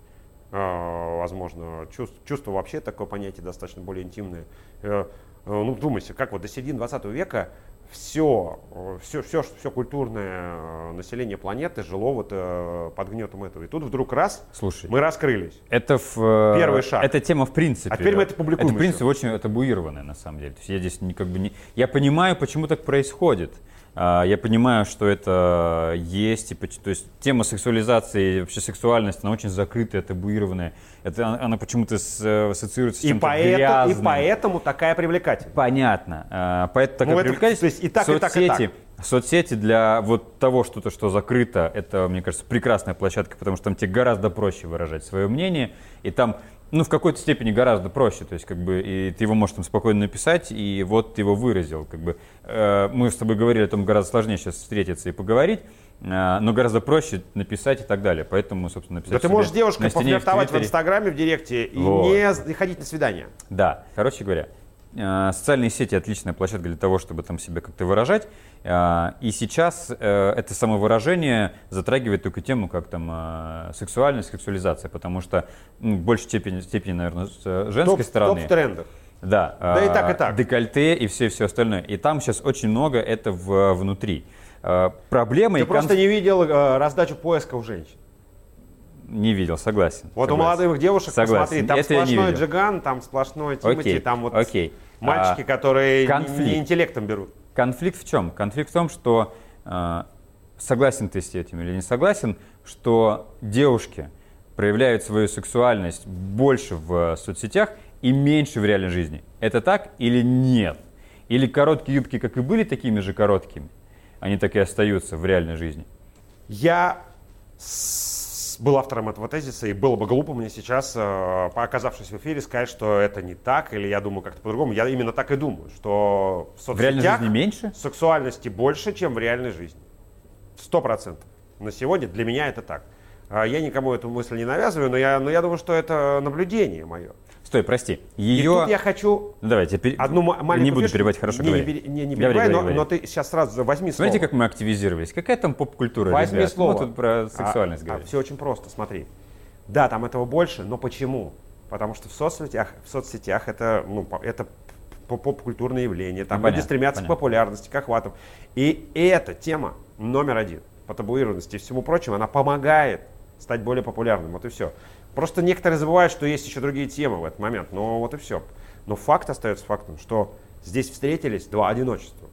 А, возможно, чувство, чувство вообще такое понятие достаточно более интимное. Э, э, ну, думайте, как вот до середины 20 века все, все, все, все культурное э, население планеты жило вот э, под гнетом этого. И тут вдруг раз, Слушай, мы раскрылись. Это в, э, первый шаг. Эта тема в принципе. А теперь мы это публикуем. Это в принципе еще. очень табуированная на самом деле. То есть я здесь не, как бы не, я понимаю, почему так происходит. А, я понимаю, что это есть, и, то есть тема сексуализации, вообще сексуальность, она очень закрытая, табуированная. Это, она почему-то ассоциируется с чем-то поэтому, грязным. И поэтому такая привлекательность. Понятно. А, поэтому такая ну, привлекательность. То есть и так, соцсети, и так, и так. Соцсети для вот того что-то, что закрыто, это, мне кажется, прекрасная площадка, потому что там тебе гораздо проще выражать свое мнение, и там ну, в какой-то степени гораздо проще, то есть, как бы, и ты его можешь там спокойно написать, и вот ты его выразил, как бы. Э, мы с тобой говорили о том, гораздо сложнее сейчас встретиться и поговорить, э, но гораздо проще написать и так далее, поэтому, собственно, написать Да ты можешь девушкой пофлиртовать в, в Инстаграме, в Директе и вот. не ходить на свидание. Да, короче говоря, Э, социальные сети отличная площадка для того, чтобы там себя как-то выражать. Э, и сейчас э, это самовыражение затрагивает только тему, как там сексуальность, сексуализация, потому что ну, в большей степени, степени, наверное, с женской топ, стороны. Топ трендов. Да, да и так, и так. Декольте и все, все остальное. И там сейчас очень много это в, внутри. Проблема Ты просто конф... не видел раздачу поисков женщин. Не видел, согласен. Вот согласен. у молодых девушек, согласен. посмотри, там Это сплошной джиган, там сплошной Тимати, окей, там вот окей. мальчики, а, которые конфликт. не интеллектом берут. Конфликт в чем? Конфликт в том, что э, согласен ты с этим или не согласен, что девушки проявляют свою сексуальность больше в соцсетях и меньше в реальной жизни. Это так или нет? Или короткие юбки, как и были такими же короткими, они так и остаются в реальной жизни? Я был автором этого тезиса, и было бы глупо мне сейчас, э, оказавшись в эфире, сказать, что это не так, или я думаю как-то по-другому. Я именно так и думаю, что в соцсетях в реальной жизни меньше? сексуальности больше, чем в реальной жизни. Сто процентов. На сегодня для меня это так. А, я никому эту мысль не навязываю, но я, но я думаю, что это наблюдение мое. Стой, прости. Ее... И тут я хочу Давайте, пер... одну маленькую Не буду перебивать, хорошо не, говори. Не, не, не перебивай, но, но ты сейчас сразу возьми слово. Смотрите, как мы активизировались. Какая там поп-культура, Возьми ребят? слово. Мы тут про сексуальность а, говорим. А, все очень просто, смотри. Да, там этого больше, но почему? Потому что в соцсетях, в соцсетях это, ну, это поп-культурное явление. Там ну, люди стремятся понятно. к популярности, к охватам. И эта тема номер один по табуированности и всему прочему, она помогает стать более популярным. Вот и все. Просто некоторые забывают, что есть еще другие темы в этот момент. Но вот и все. Но факт остается фактом, что здесь встретились два одиночества.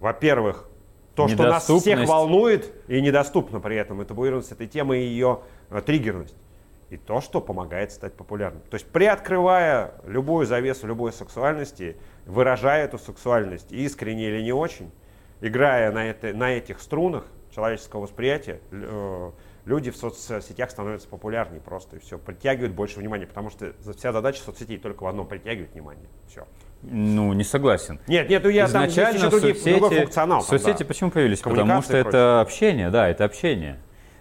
Во-первых, то, что нас всех волнует и недоступно при этом, и табуированность этой темы и ее э, триггерность и то, что помогает стать популярным. То есть приоткрывая любую завесу любой сексуальности, выражая эту сексуальность искренне или не очень, играя на, это, на этих струнах человеческого восприятия, э, люди в соцсетях становятся популярнее просто и все, притягивают больше внимания, потому что вся задача соцсетей только в одном притягивать внимание. Все. Ну, не согласен. Нет, нет, ну я Изначально там еще соцсети, другой функционал. Соцсети да. почему появились? Потому что это общение, да, это общение.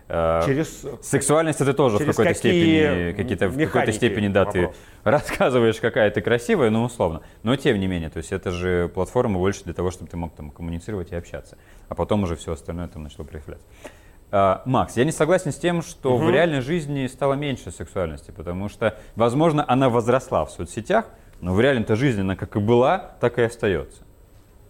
Э, через, Сексуальность это тоже в какой-то степени, какие-то в какой-то степени, да, вопрос. ты рассказываешь, какая ты красивая, ну условно. Но тем не менее, то есть это же платформа больше для того, чтобы ты мог там коммуницировать и общаться, а потом уже все остальное там начало проявляться. Uh, Макс, я не согласен с тем, что угу. в реальной жизни стало меньше сексуальности, потому что, возможно, она возросла в соцсетях, но в реальной-то жизни она как и была, так и остается.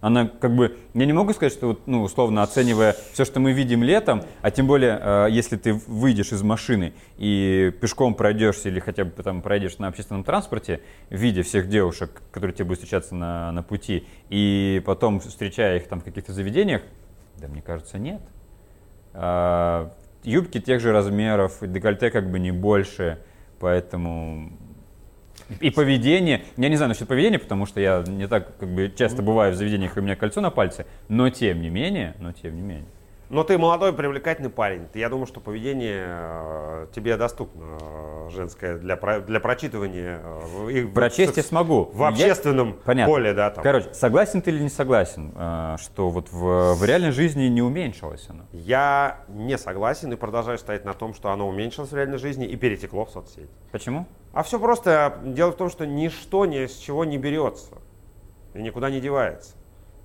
Она как бы, я не могу сказать, что вот, ну, условно оценивая все, что мы видим летом, а тем более, э, если ты выйдешь из машины и пешком пройдешься или хотя бы там пройдешь на общественном транспорте, видя всех девушек, которые тебе будут встречаться на, на пути, и потом встречая их там в каких-то заведениях, да мне кажется, нет. А, юбки тех же размеров, декольте как бы не больше, поэтому и поведение, я не знаю насчет поведения, потому что я не так как бы часто бываю в заведениях, и у меня кольцо на пальце, но тем не менее, но тем не менее. Но ты молодой, привлекательный парень. Я думаю, что поведение э, тебе доступно э, женское для, для прочитывания. Э, и Прочесть я смогу. В общественном я... поле, да. Там. Короче, согласен ты или не согласен, что вот в, в реальной жизни не уменьшилось оно? Я не согласен и продолжаю стоять на том, что оно уменьшилось в реальной жизни и перетекло в соцсети. Почему? А все просто. Дело в том, что ничто ни с чего не берется и никуда не девается.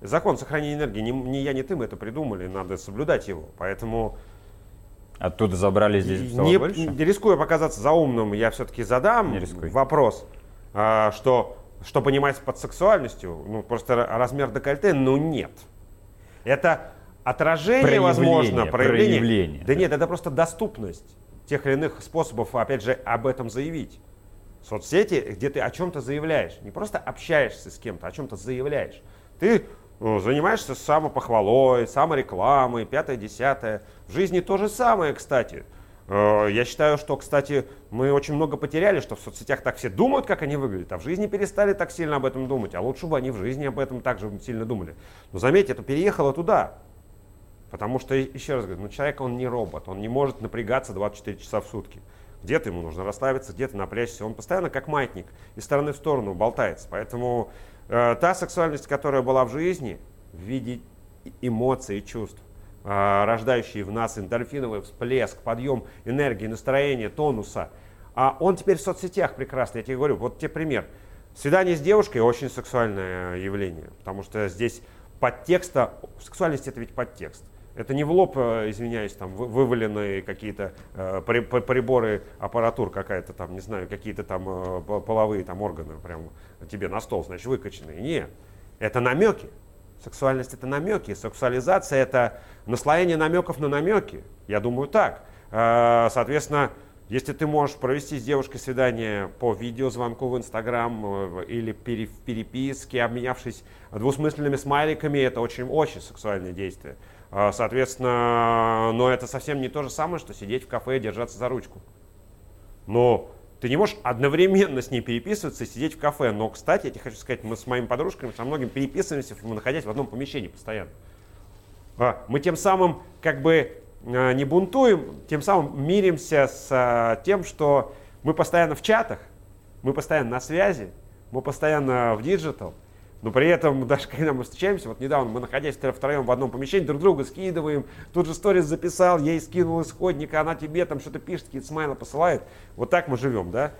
Закон сохранения энергии, ни, ни я, ни ты мы это придумали, надо соблюдать его. Поэтому... Оттуда забрали здесь не, больше? Не рискуя показаться заумным, я все-таки задам вопрос, а, что, что понимать под сексуальностью, ну просто размер декольте, ну нет. Это отражение, проявление, возможно, проявление. проявление. Да нет, это просто доступность тех или иных способов, опять же, об этом заявить. Соцсети, где ты о чем-то заявляешь, не просто общаешься с кем-то, о чем-то заявляешь. Ты занимаешься самопохвалой, саморекламой, пятое, десятое. В жизни то же самое, кстати. Э, я считаю, что, кстати, мы очень много потеряли, что в соцсетях так все думают, как они выглядят, а в жизни перестали так сильно об этом думать. А лучше бы они в жизни об этом также сильно думали. Но заметьте, это переехало туда. Потому что, еще раз говорю, ну, человек, он не робот, он не может напрягаться 24 часа в сутки. Где-то ему нужно расслабиться, где-то напрячься. Он постоянно как маятник из стороны в сторону болтается. Поэтому та сексуальность, которая была в жизни, в виде эмоций и чувств, э, рождающие в нас эндорфиновый всплеск, подъем энергии, настроения, тонуса, а он теперь в соцсетях прекрасно, я тебе говорю, вот тебе пример. Свидание с девушкой очень сексуальное явление, потому что здесь подтекста, сексуальность это ведь подтекст. Это не в лоб, э, извиняюсь, там вываленные какие-то э, приборы, аппаратур какая-то там, не знаю, какие-то там э, половые там органы прям тебе на стол, значит, выкачанные. Нет, это намеки. Сексуальность это намеки, сексуализация это наслоение намеков на намеки. Я думаю так. Э, соответственно, если ты можешь провести с девушкой свидание по видеозвонку в Инстаграм э, или в переписке, обменявшись двусмысленными смайликами, это очень-очень сексуальное действие. А, соответственно, но это совсем не то же самое, что сидеть в кафе и держаться за ручку. Но ты не можешь одновременно с ней переписываться и сидеть в кафе. Но, кстати, я тебе хочу сказать, мы с моими подружками со многими переписываемся, находясь в одном помещении постоянно. А, мы тем самым как бы а, не бунтуем, тем самым миримся с тем, что мы постоянно в чатах, мы постоянно на связи, мы постоянно в digital, Но при этом, даже когда мы встречаемся, вот недавно мы, находясь втроем в одном помещении, друг друга скидываем. Тут же сторис записал, ей скинул исходник, она тебе там что-то пишет, какие-то смайлы посылает. Вот так мы живем, да?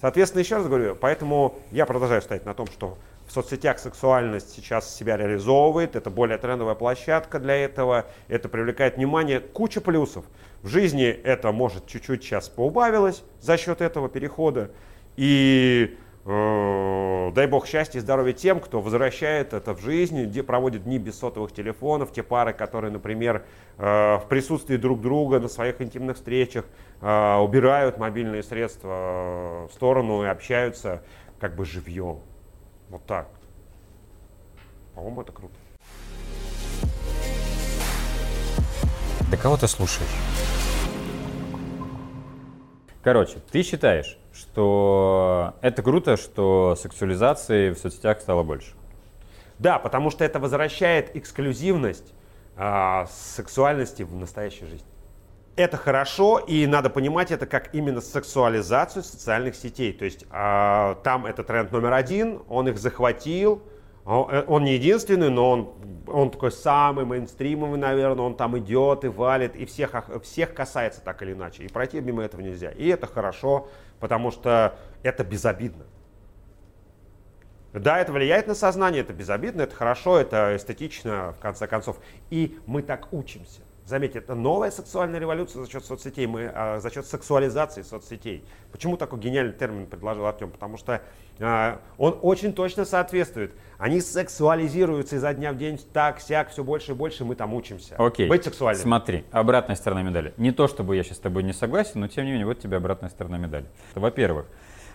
Соответственно, еще раз говорю, поэтому я продолжаю стоять на том, что в соцсетях сексуальность сейчас себя реализовывает, это более трендовая площадка для этого, это привлекает внимание, куча плюсов. В жизни это может чуть-чуть сейчас поубавилось за счет этого перехода. И дай бог счастья и здоровья тем, кто возвращает это в жизнь, где проводит дни без сотовых телефонов, те пары, которые, например, э, в присутствии друг друга на своих интимных встречах э, убирают мобильные средства в сторону и общаются как бы живьем. Вот так. По-моему, это круто. Да кого ты слушаешь? Короче, ты считаешь, что это круто, что сексуализации в соцсетях стало больше? Да, потому что это возвращает эксклюзивность а, сексуальности в настоящей жизни. Это хорошо, и надо понимать это как именно сексуализацию социальных сетей. То есть а, там это тренд номер один, он их захватил, Э, он не единственный, но он, он такой самый мейнстримовый, наверное, он там идет и валит, и всех, всех касается так или иначе. И пройти мимо этого нельзя. И это хорошо, потому что это безобидно. Да, это влияет на сознание, это безобидно, это хорошо, это эстетично, в конце концов. И мы так учимся. Заметьте, это новая сексуальная революция за счет соцсетей, мы, а, за счет сексуализации соцсетей. Почему такой гениальный термин предложил Артем? Потому что а, он очень точно соответствует. Они сексуализируются изо дня в день, так, сяк, все больше и больше, мы там учимся. Окей. Быть сексуальным. Смотри, обратная сторона медали. Не то, чтобы я сейчас с тобой не согласен, но тем не менее, вот тебе обратная сторона медали. Во-первых,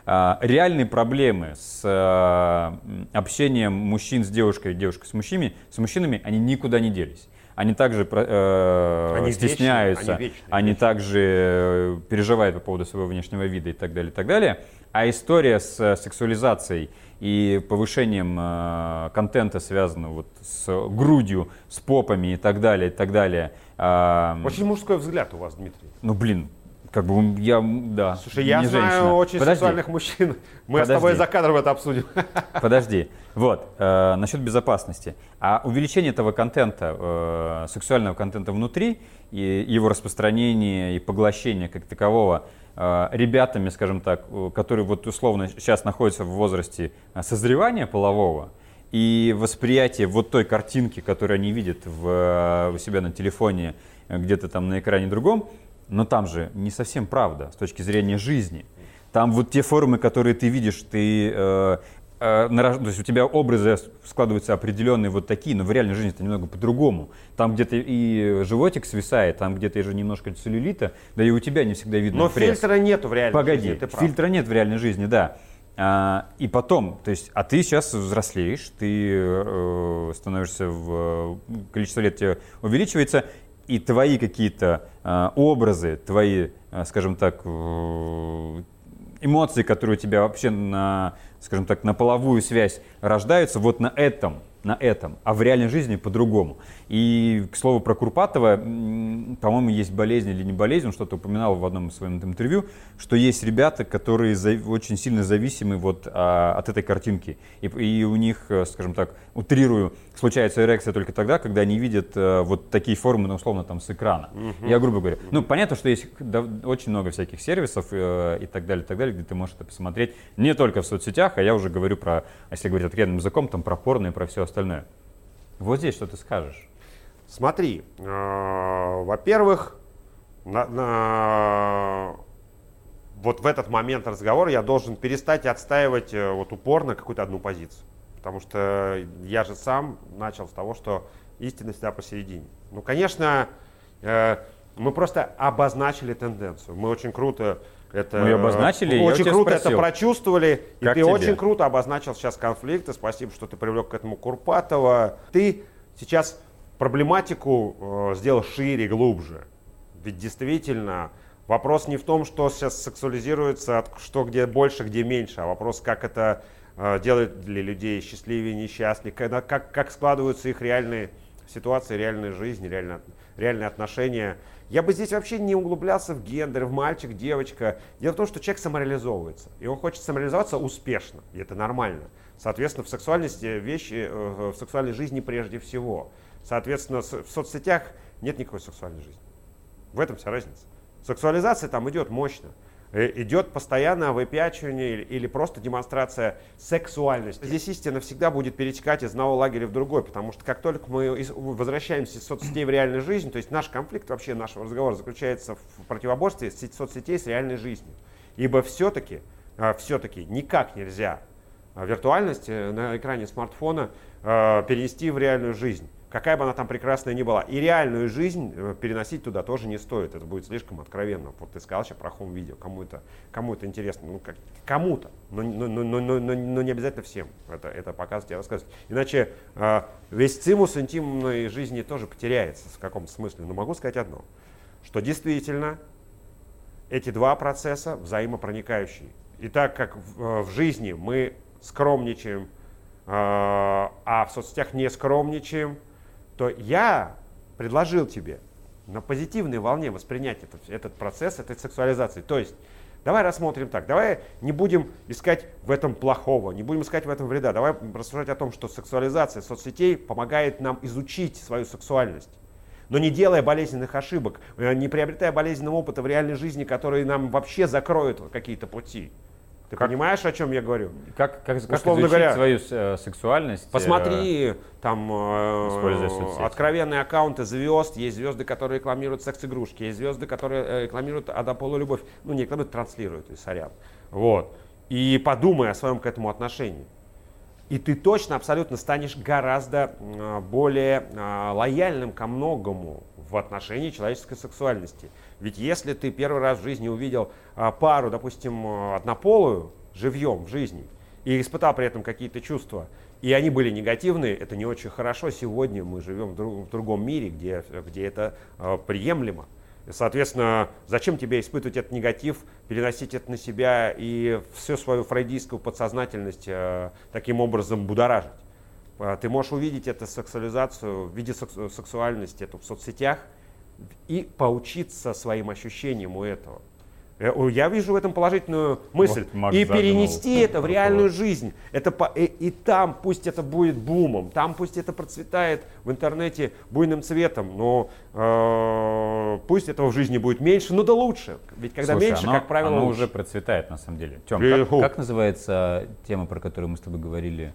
а, реальные проблемы с а, общением мужчин с девушкой, девушкой с мужчинами, с мужчинами, они никуда не делись они также э, они стесняются, вечные, они, вечные, они вечные. также э, переживают по поводу своего внешнего вида и так далее, и так далее. А история с сексуализацией и повышением э, контента, связанного вот с грудью, с попами и так далее, и так далее. Э, очень мужской взгляд у вас, Дмитрий. Ну, блин, как бы я, да. Слушай, я знаю женщина. очень Подожди. сексуальных мужчин. Мы Подожди. с тобой за кадром это обсудим. Подожди. Вот, э, насчет безопасности. А увеличение этого контента, э, сексуального контента внутри, и его распространение и поглощение как такового э, ребятами, скажем так, которые вот условно сейчас находятся в возрасте э, созревания полового, и восприятие вот той картинки, которую они видят в, э, у себя на телефоне, э, где-то там на экране другом, но там же не совсем правда с точки зрения жизни. Там вот те формы, которые ты видишь, ты, э, э, то есть у тебя образы складываются определенные вот такие, но в реальной жизни это немного по-другому. Там где-то и животик свисает, там где-то и же немножко целлюлита, да и у тебя не всегда видно Но пресс. фильтра нету в реальной Погоди, жизни. Погоди, фильтра нет в реальной жизни, да. А, и потом, то есть, а ты сейчас взрослеешь, ты э, становишься в количество лет тебе увеличивается, и твои какие-то э, образы, твои, э, скажем так, эмоции, которые у тебя вообще на, скажем так, на половую связь рождаются, вот на этом на этом, а в реальной жизни по-другому. И, к слову, про Курпатова, по-моему, есть болезнь или не болезнь, он что-то упоминал в одном из своем интервью, что есть ребята, которые очень сильно зависимы вот а, от этой картинки. И, и у них, э, скажем так, утрирую, случается эрекция только тогда, когда они видят а, вот такие формы, ну, условно, там, с экрана. Угу. Я грубо говоря. Ну, понятно, что есть очень много всяких сервисов э, и так далее, и так далее, где ты можешь это посмотреть не только в соцсетях, а я уже говорю про, если говорить откровенным языком, там, про порно и про все остальное. Вот здесь что ты скажешь? Смотри, э, во-первых, на, на, вот в этот момент разговора я должен перестать отстаивать э, вот упорно какую-то одну позицию. Потому что я же сам начал с того, что истина всегда посередине. Ну, конечно, э, мы просто обозначили тенденцию. Мы очень круто это мы обозначили. Очень круто спросил, это прочувствовали. И ты тебе? очень круто обозначил сейчас конфликты. Спасибо, что ты привлек к этому Курпатова. Ты сейчас проблематику э, сделал шире, глубже. Ведь действительно вопрос не в том, что сейчас сексуализируется, что где больше, где меньше, а вопрос, как это э, делает для людей счастливее, несчастнее, как, как, как складываются их реальные ситуации реальной жизни, реально, реальные отношения. Я бы здесь вообще не углублялся в гендер, в мальчик, девочка. Дело в том, что человек самореализовывается, и он хочет самореализоваться успешно, и это нормально. Соответственно, в сексуальности вещи, э, в сексуальной жизни прежде всего. Соответственно, в соцсетях нет никакой сексуальной жизни. В этом вся разница. Сексуализация там идет мощно. Э, идет постоянное выпячивание или просто демонстрация сексуальности. Здесь истина всегда будет перетекать из одного лагеря в другой, потому что как только мы возвращаемся из соцсетей в реальную жизнь, то есть наш конфликт вообще нашего разговора заключается в противоборстве соцсетей с реальной жизнью. Ибо все-таки, а, все-таки никак нельзя виртуальность э, на экране смартфона а, перенести в реальную жизнь какая бы она там прекрасная ни была. И реальную жизнь э, переносить туда тоже не стоит. Это будет слишком откровенно. Вот ты сказал сейчас про хом видео. Кому это, кому это интересно? Ну, как, кому-то. Но, но, но, но, но, но не обязательно всем это, это показывать и рассказывать. Иначе э, весь цимус интимной жизни тоже потеряется в каком-то смысле. Но могу сказать одно. Что действительно эти два процесса взаимопроникающие. И так как в, э, в жизни мы скромничаем, э, а в соцсетях не скромничаем, то я предложил тебе на позитивной волне воспринять этот, этот процесс этой сексуализации. То есть Давай рассмотрим так. Давай не будем искать в этом плохого, не будем искать в этом вреда. Давай рассуждать о том, что сексуализация соцсетей помогает нам изучить свою сексуальность. Но не делая болезненных ошибок, э, не приобретая болезненного опыта в реальной жизни, который нам вообще закроют какие-то пути. Ты как, понимаешь, о чем я говорю? Как, как, как Условно говоря, свою э, сексуальность? Э, посмотри, там э, откровенные аккаунты звезд. Есть звезды, которые рекламируют секс-игрушки. Есть звезды, которые э, рекламируют адополу любовь. Ну, не рекламируют, транслируют, и сорян. Вот. И подумай о своем к этому отношении. И ты точно, абсолютно станешь гораздо э, более э, лояльным ко многому в отношении человеческой сексуальности. Ведь если ты первый раз в жизни увидел а, пару, допустим, а, однополую, живьем в жизни, и испытал при этом какие-то чувства, и они были негативные, это не очень хорошо. Сегодня мы живем в, друг, в другом мире, где, где это э, приемлемо. Соответственно, зачем тебе испытывать этот негатив, переносить это на себя и всю свою фрейдистскую подсознательность э, таким образом будоражить? Ты можешь увидеть эту сексуализацию в виде сексуальности эту в соцсетях – и поучиться своим ощущениям у этого. Э, я вижу в этом положительную мысль. Вот и перенести это в реальную жизнь. Это по, и, и там пусть это будет бумом, там пусть это процветает в интернете буйным цветом, но э, пусть этого в жизни будет меньше, но да лучше. Ведь когда Слушай, меньше, оно, как правило, оно лучше. уже процветает на самом деле. Тем, как, как называется тема, про которую мы с тобой говорили?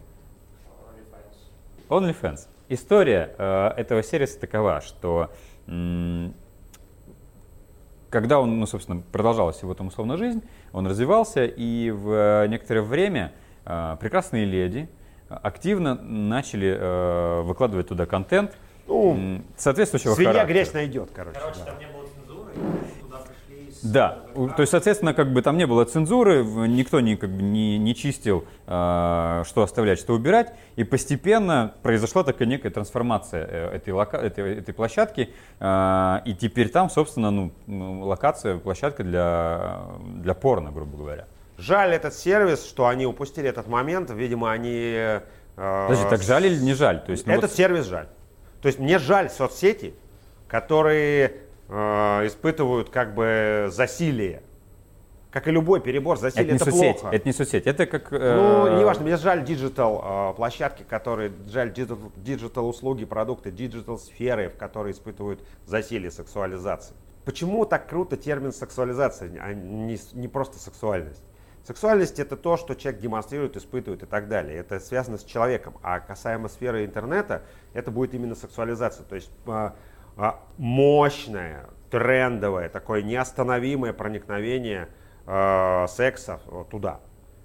OnlyFans. OnlyFans. История э, этого сервиса такова, что когда он, ну, собственно, продолжалась его там условно жизнь, он развивался, и в некоторое время э, прекрасные леди активно начали э, выкладывать туда контент ну, соответствующего свинья характера. грязь найдет, короче. Короче, да. там не было да, то есть, соответственно, как бы там не было цензуры, никто не, как бы, не, не чистил, э, что оставлять, что убирать, и постепенно произошла такая некая трансформация э, этой, лока, этой, этой площадки, э, и теперь там, собственно, ну, ну, локация, площадка для, для порно, грубо говоря. Жаль этот сервис, что они упустили этот момент, видимо, они... Э, Подожди, так жаль или не жаль? То есть, ну, этот вот... сервис жаль. То есть мне жаль соцсети, которые э, испытывают как бы засилие. Как и любой перебор, засилие это, это не плохо. Это не соцсеть, это как... Э... Ну, неважно, мне жаль digital э, площадки, которые, жаль digital услуги, продукты, digital сферы, в которые испытывают засилие сексуализации. Почему так круто термин сексуализация, а не, не просто сексуальность? Сексуальность это то, что человек демонстрирует, испытывает и так далее. Это связано с человеком. А касаемо сферы интернета, это будет именно сексуализация. То есть э, мощное, трендовое, такое неостановимое проникновение э, секса туда.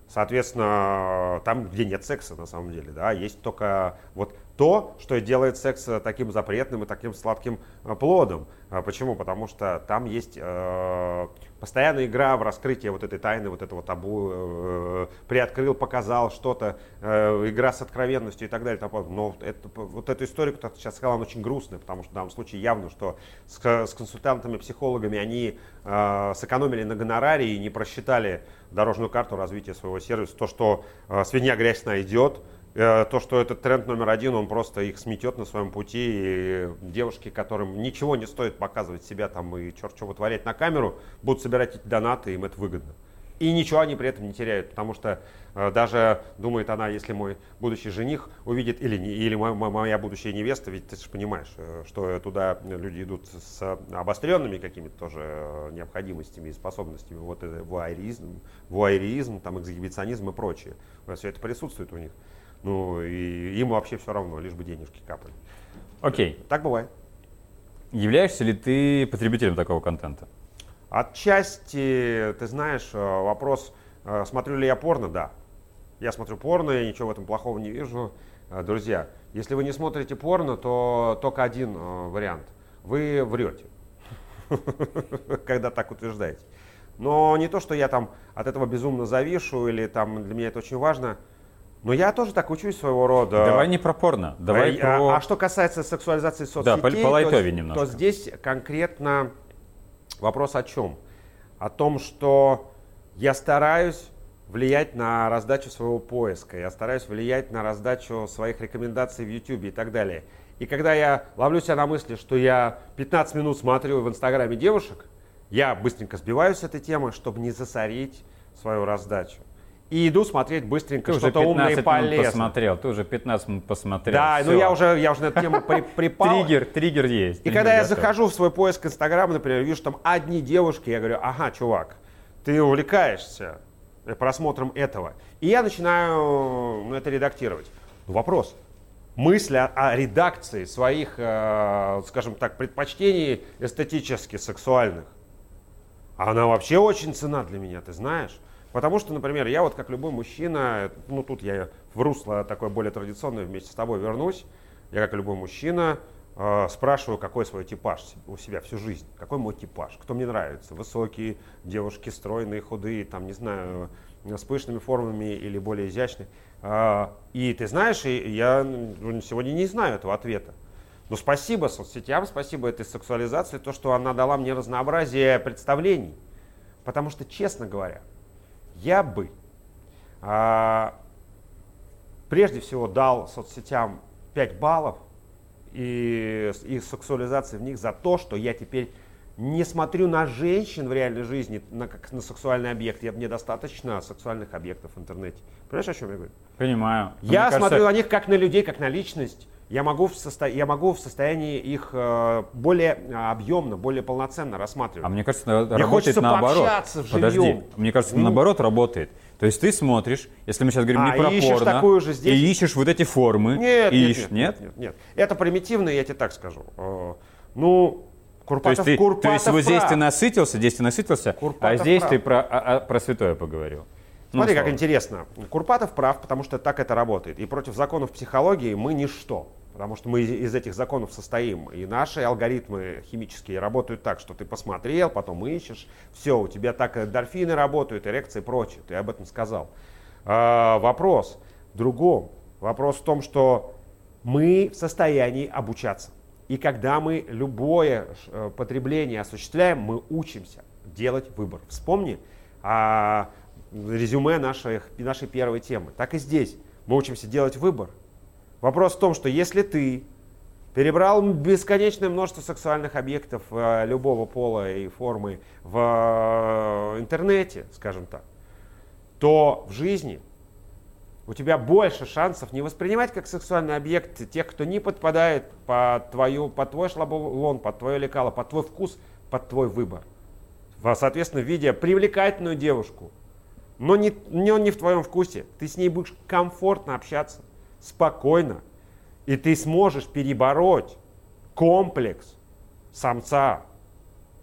Соответственно, там, где нет секса на самом деле, да, есть только вот то, что делает секс таким запретным и таким сладким э, плодом. А почему? Потому что там есть э, постоянная игра в раскрытие вот этой тайны, вот этого табу, э, приоткрыл, показал что-то, э, игра с откровенностью и так далее. Но это, вот эту историю, которую сейчас сказал, она очень грустная, потому что в данном случае явно, что с, с консультантами, психологами они э, сэкономили на гонораре и не просчитали дорожную карту развития своего сервиса. То, что э, свинья грязь найдет, Э, то, что этот тренд номер один, он просто их сметет на своем пути. И девушки, которым ничего не стоит показывать себя там и черт что вытворять на камеру, будут собирать эти донаты, им это выгодно. И ничего они при этом не теряют, потому что э, даже думает она, если мой будущий жених увидит, или, не, или моя, моя будущая невеста, ведь ты же понимаешь, э, что туда люди идут с обостренными какими-то тоже э, необходимостями и способностями, вот это вуайеризм, вуайеризм там, эксгибиционизм и прочее. Все это присутствует у них. Ну, и им вообще все равно, лишь бы денежки капали. Окей. Так бывает. Являешься ли ты потребителем такого контента? Отчасти, ты знаешь, э, вопрос, э, смотрю ли я порно, да. Я смотрю порно, я ничего в этом плохого не вижу. Э, друзья, если вы не смотрите порно, то только один вариант. Вы врете, когда так утверждаете. Но не то, что я там от этого безумно завишу или там для меня это очень важно. Но я тоже так учусь своего рода. Давай не про порно, давай а, про... А, что касается сексуализации соцсетей, да, по, по то, немножко. то здесь конкретно Вопрос о чем? О том, что я стараюсь влиять на раздачу своего поиска, я стараюсь влиять на раздачу своих рекомендаций в YouTube и так далее. И когда я ловлю себя на мысли, что я 15 минут смотрю в Инстаграме девушек, я быстренько сбиваюсь с этой темы, чтобы не засорить свою раздачу и иду смотреть быстренько что-то умное и полезное. посмотрел, ты уже 15 минут посмотрел. Да, Все. ну я уже, я уже на эту тему при, припал. Триггер, триггер есть. И когда я захожу в свой поиск Инстаграма, например, вижу там одни девушки, я говорю, ага, чувак, ты увлекаешься просмотром этого. И я начинаю ну, это редактировать. Ну, вопрос. Мысль о, о редакции своих, э, скажем так, предпочтений эстетически сексуальных, она вообще очень цена для меня, ты знаешь. Потому что, например, я вот как любой мужчина, ну тут я в русло такое более традиционное вместе с тобой вернусь, я как любой мужчина э, спрашиваю, какой свой типаж у себя всю жизнь, какой мой типаж, кто мне нравится, высокие девушки, стройные, худые, там, не знаю, с пышными формами или более изящные. Э, и ты знаешь, я сегодня не знаю этого ответа. Но спасибо соцсетям, спасибо этой сексуализации, то, что она дала мне разнообразие представлений. Потому что, честно говоря, я бы а, прежде всего дал соцсетям 5 баллов и, и сексуализации в них за то, что я теперь не смотрю на женщин в реальной жизни на, как на сексуальный объект. Я, мне достаточно сексуальных объектов в интернете. Понимаешь, о чем я говорю? Понимаю. Я Мне смотрю кажется... на них как на людей, как на личность. Я могу в, состо... я могу в состоянии их э, более объемно, более полноценно рассматривать. А мне кажется, мне работает наоборот. Подожди, мне кажется, ну. наоборот работает. То есть ты смотришь, если мы сейчас говорим а, не про порно, такую же здесь... и ищешь вот эти формы. Нет, и нет, ищешь, нет, нет, нет, нет. Это примитивно, я тебе так скажу. Э, ну, Курпатов, то есть, ты, Курпатов то есть вот здесь ты насытился, здесь ты насытился, Курпатов а здесь прав. ты про, а, а, про святое поговорил. Смотри, ну, как интересно. Курпатов прав, потому что так это работает. И против законов психологии мы ничто. Потому что мы из этих законов состоим. И наши алгоритмы химические работают так, что ты посмотрел, потом ищешь. Все, у тебя так эндорфины работают, эрекции и прочее. Ты об этом сказал. А, вопрос в другом. Вопрос в том, что мы в состоянии обучаться. И когда мы любое э, потребление осуществляем, мы учимся делать выбор. Вспомни а, резюме нашей, нашей первой темы. Так и здесь. Мы учимся делать выбор. Вопрос в том, что если ты перебрал бесконечное множество сексуальных объектов э, любого пола и формы в э, интернете, скажем так, то в жизни у тебя больше шансов не воспринимать как сексуальный объект тех, кто не подпадает под, твою, под твой шаблон, под твое лекало, под твой вкус, под твой выбор. Соответственно, видя привлекательную девушку, но не, не, не в твоем вкусе, ты с ней будешь комфортно общаться, спокойно, и ты сможешь перебороть комплекс самца,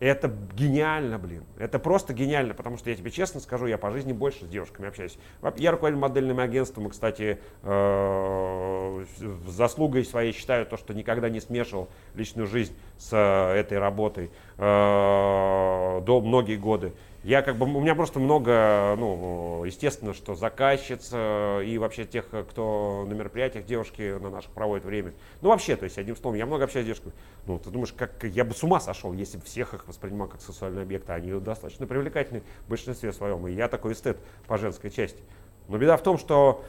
это гениально, блин. Это просто гениально, потому что я тебе честно скажу, я по жизни больше с девушками общаюсь. Я руководитель модельным агентством, и, кстати, э, заслугой своей считаю то, что никогда не смешивал личную жизнь с э, этой работой э, до многие годы. Я как бы, у меня просто много, ну, естественно, что заказчиц и вообще тех, кто на мероприятиях девушки на наших проводят время. Ну, вообще, то есть, одним словом, я много общаюсь с девушками. Ну, ты думаешь, как я бы с ума сошел, если бы всех их воспринимал как сексуальные объекты. Они достаточно привлекательны в большинстве своем. И я такой эстет по женской части. Но беда в том, что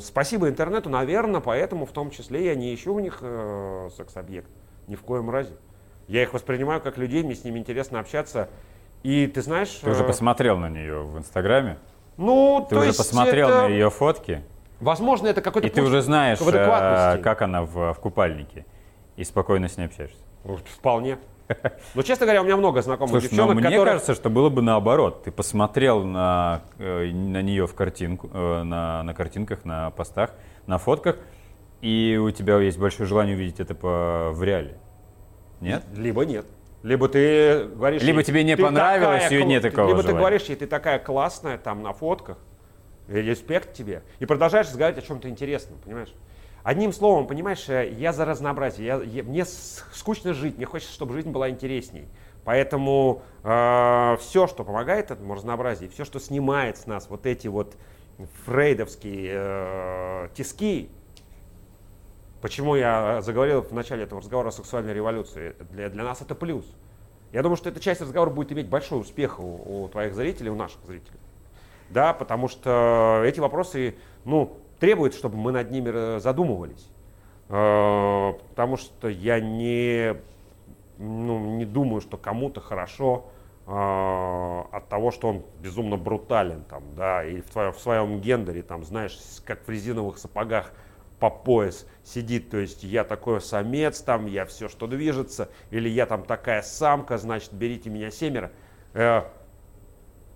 спасибо интернету, наверное, поэтому в том числе я не ищу у них э, секс-объект. Ни в коем разе. Я их воспринимаю как людей, мне с ними интересно общаться. И ты знаешь... Ты уже э, посмотрел на нее в Инстаграме? Ну, Ты уже посмотрел это... на ее фотки? Возможно, это какой-то... И ты уже знаешь, э, как она в, в купальнике. И спокойно с ней общаешься. Вполне. Ну, честно говоря, у меня много знакомых Слушай, девчонок, но мне которые... кажется, что было бы наоборот. Ты посмотрел на, э, на нее в картинку, на, на картинках, на постах, на фотках, и у тебя есть большое желание увидеть это по, в реале. Нет? Либо нет. Либо ты говоришь... Либо тебе не понравилось, такая, и нет такого Либо желания. ты говоришь ей, ты такая классная там на фотках, респект тебе, и продолжаешь разговаривать о чем-то интересном, понимаешь? Одним словом, понимаешь, э, я за разнообразие. Я, я, мне скучно жить, мне хочется, чтобы жизнь была интересней. Поэтому э, все, что помогает этому разнообразию, все, что снимает с нас вот эти вот фрейдовские э, тиски, почему я заговорил в начале этого разговора о сексуальной революции, для, для нас это плюс. Я думаю, что эта часть разговора будет иметь большой успех у, у твоих зрителей, у наших зрителей. Да, потому что эти вопросы, ну, требует, чтобы мы над ними задумывались. Э, потому что я не, ну, не думаю, что кому-то хорошо э, от того, что он безумно брутален, там, да, или в, твоем, в своем гендере, там, знаешь, как в резиновых сапогах по пояс сидит, то есть я такой самец, там, я все, что движется, или я там такая самка, значит, берите меня семеро. Э,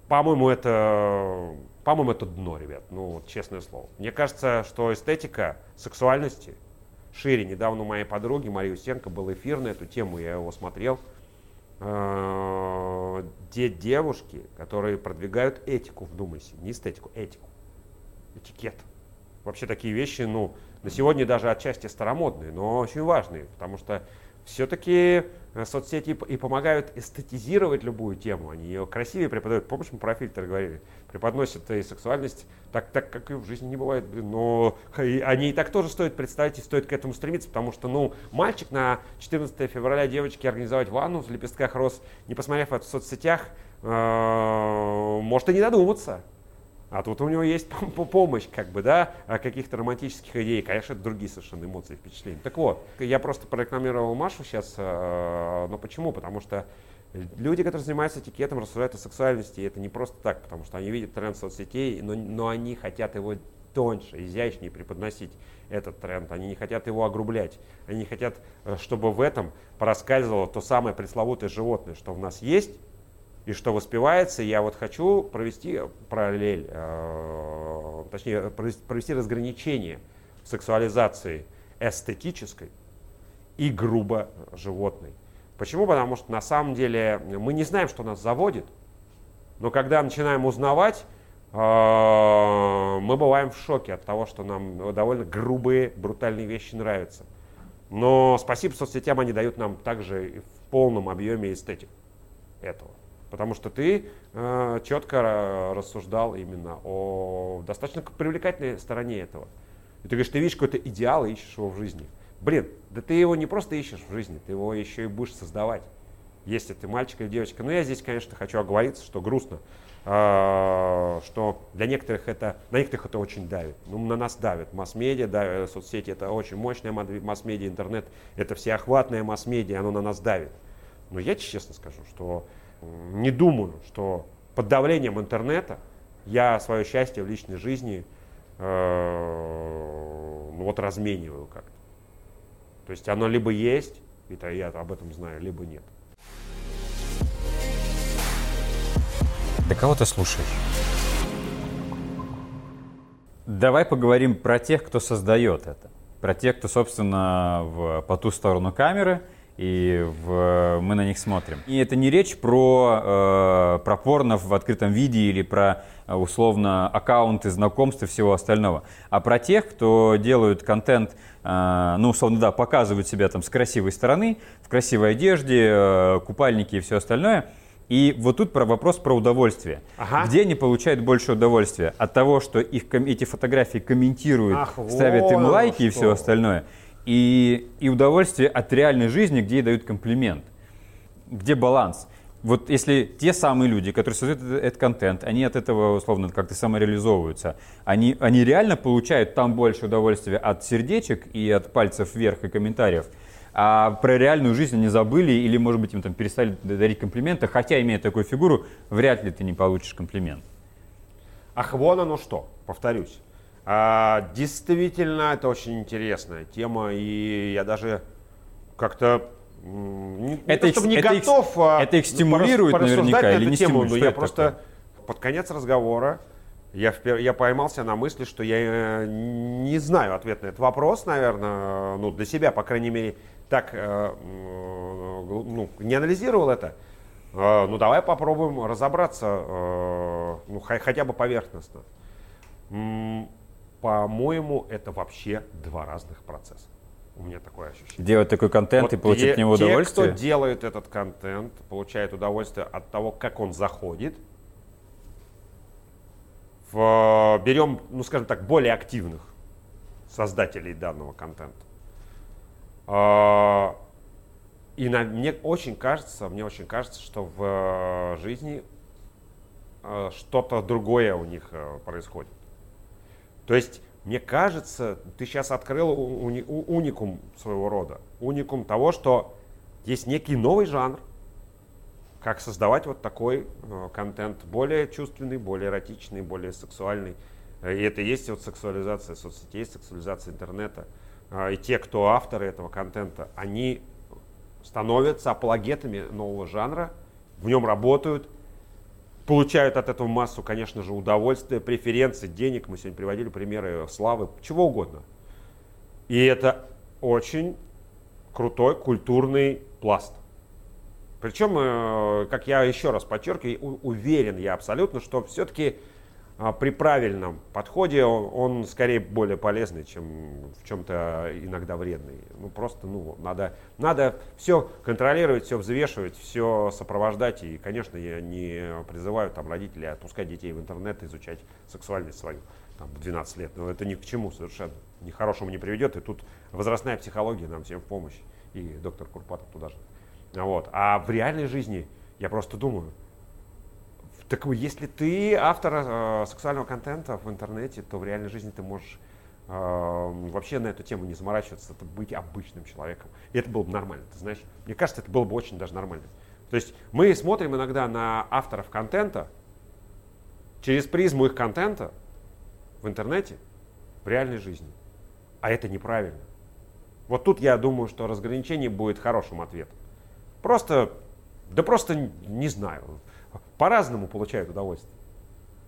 по-моему, это по-моему, это дно, ребят, ну, честное слово. Мне кажется, что эстетика сексуальности шире. Недавно у моей подруги Марии Усенко был эфир на эту тему, я его смотрел. Где девушки, которые продвигают этику, вдумайся, не эстетику, этику, этикет. Вообще такие вещи, ну, на сегодня даже отчасти старомодные, но очень важные, потому что все-таки э, соцсети и помогают эстетизировать любую тему. Они ее красивее преподают. Помнишь, мы про фильтр говорили? Преподносят и сексуальность так, так как и в жизни не бывает. Но они и так тоже стоит представить и стоит к этому стремиться, потому что, ну, мальчик на 14 февраля девочке организовать ванну в лепестках роз, не посмотрев это в соцсетях, э, может и не додуматься. А тут у него есть помощь, как бы, да, каких-то романтических идей. Конечно, это другие совершенно эмоции, впечатления. Так вот, я просто прорекламировал Машу сейчас, э, но почему? Потому что люди, которые занимаются этикетом, рассуждают о сексуальности, и это не просто так, потому что они видят тренд соцсетей, но, но они хотят его тоньше, изящнее преподносить этот тренд. Они не хотят его огрублять. Они не хотят, э, чтобы в этом проскальзывало то самое пресловутое животное, что в нас есть, и что воспевается. Я вот хочу провести параллель, э, точнее провести разграничение сексуализации эстетической и грубо животной. Почему? Потому что на самом деле мы не знаем, что нас заводит, но когда начинаем узнавать, э, мы бываем в шоке от того, что нам довольно грубые, брутальные вещи нравятся. Но спасибо соцсетям, они дают нам также в полном объеме эстетик этого. Потому что ты э, четко рассуждал именно о достаточно привлекательной стороне этого. И ты говоришь, ты видишь какой-то идеал и ищешь его в жизни. Блин, да ты его не просто ищешь в жизни, ты его еще и будешь создавать. Если ты мальчик или девочка. Но я здесь, конечно, хочу оговориться, что грустно, э, что для некоторых это, на некоторых это очень давит. Ну, на нас давит. Масс-медиа, давит, соцсети это очень мощная масс-медиа, интернет это всеохватная масс-медиа, оно на нас давит. Но я честно скажу, что не думаю, что под давлением интернета я свое счастье в личной жизни э, ну, вот размениваю как-то. То есть оно либо есть, и то я об этом знаю, либо нет. Да кого ты слушаешь? Давай поговорим про тех, кто создает это. Про тех, кто, собственно, в, по ту сторону камеры – и в, мы на них смотрим. И это не речь про, э, про порно в открытом виде или про э, условно аккаунты, знакомства и всего остального, а про тех, кто делают контент, э, ну условно да, показывают себя там с красивой стороны, в красивой одежде, э, купальники и все остальное. И вот тут про вопрос про удовольствие. Ага. Где они получают больше удовольствия? От того, что их, эти фотографии комментируют, Ах, ставят им лайки что. и все остальное – и, и удовольствие от реальной жизни, где ей дают комплимент, где баланс. вот если те самые люди, которые создают этот, контент, они от этого условно как-то самореализовываются, они, они реально получают там больше удовольствия от сердечек и от пальцев вверх и комментариев, а про реальную жизнь они забыли или, может быть, им там перестали дарить комплименты, хотя, имея такую фигуру, вряд ли ты не получишь комплимент. Ах, вон оно что, повторюсь. А, действительно, это очень интересная тема, и я даже как-то не, это, не то, не это готов их, а, это их стимулирует наверняка или не тему, но я просто такое? под конец разговора я, я поймался на мысли, что я э, не знаю ответ на этот вопрос, наверное, ну, для себя, по крайней мере, так э, ну, не анализировал это. Э, ну, давай попробуем разобраться, ну, хотя бы поверхностно. По-моему, это вообще два разных процесса. У меня такое ощущение. Делать такой контент вот и получить от него удовольствие? Те, кто делает этот контент, получает удовольствие от того, как он заходит. В, берем, ну скажем так, более активных создателей данного контента. А, и на, мне очень кажется, мне очень кажется, что в жизни а, что-то другое у них э, происходит. То есть мне кажется, ты сейчас открыл уни, уникум своего рода. Уникум того, что есть некий новый жанр, как создавать вот такой э, контент, более чувственный, более эротичный, более сексуальный. И это есть вот сексуализация соцсетей, сексуализация интернета. Э, и те, кто авторы этого контента, они становятся апологетами нового жанра, в нем работают, получают от этого массу, конечно же, удовольствия, преференции, денег. Мы сегодня приводили примеры славы, чего угодно. И это очень крутой культурный пласт. Причем, э, как я еще раз подчеркиваю, уверен я абсолютно, что все-таки при правильном подходе он, он скорее более полезный, чем в чем-то иногда вредный. Ну просто, ну, надо, надо все контролировать, все взвешивать, все сопровождать. И, конечно, я не призываю там родителей отпускать детей в интернет, изучать сексуальность свою там, в 12 лет. Но это ни к чему совершенно. Ни к хорошему не приведет. И тут возрастная психология нам всем в помощь. И доктор Курпатов туда же. Вот. А в реальной жизни я просто думаю, так если ты автор э, сексуального контента в интернете, то в реальной жизни ты можешь э, вообще на эту тему не заморачиваться, это быть обычным человеком. И это было бы нормально, ты знаешь. Мне кажется, это было бы очень даже нормально. То есть мы смотрим иногда на авторов контента через призму их контента в интернете, в реальной жизни. А это неправильно. Вот тут я думаю, что разграничение будет хорошим ответом. Просто, да просто не знаю по-разному получают удовольствие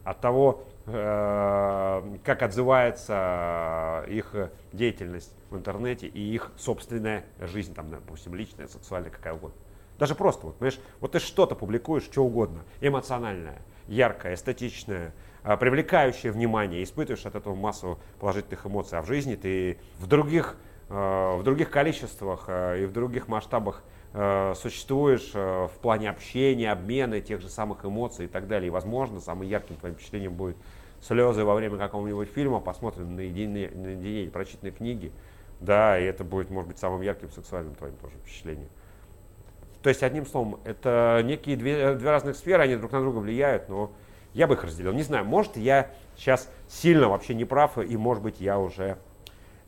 от того, э, как отзывается их деятельность в интернете и их собственная жизнь, там, допустим, личная, сексуальная, какая угодно. Даже просто, вот, понимаешь, вот ты что-то публикуешь, что угодно, эмоциональное, яркое, эстетичное, э, привлекающее внимание, испытываешь от этого массу положительных эмоций, а в жизни ты в других, э, в других количествах и в других масштабах существуешь э, в плане общения, обмена тех же самых эмоций и так далее. И, возможно, самым ярким твоим впечатлением будет слезы во время какого-нибудь фильма, посмотрим на единые, на единые прочитанные книги. Да, и это будет, может быть, самым ярким сексуальным твоим тоже впечатлением. То есть, одним словом, это некие две, две разных сферы, они друг на друга влияют, но я бы их разделил. Не знаю, может, я сейчас сильно вообще не прав, и, может быть, я уже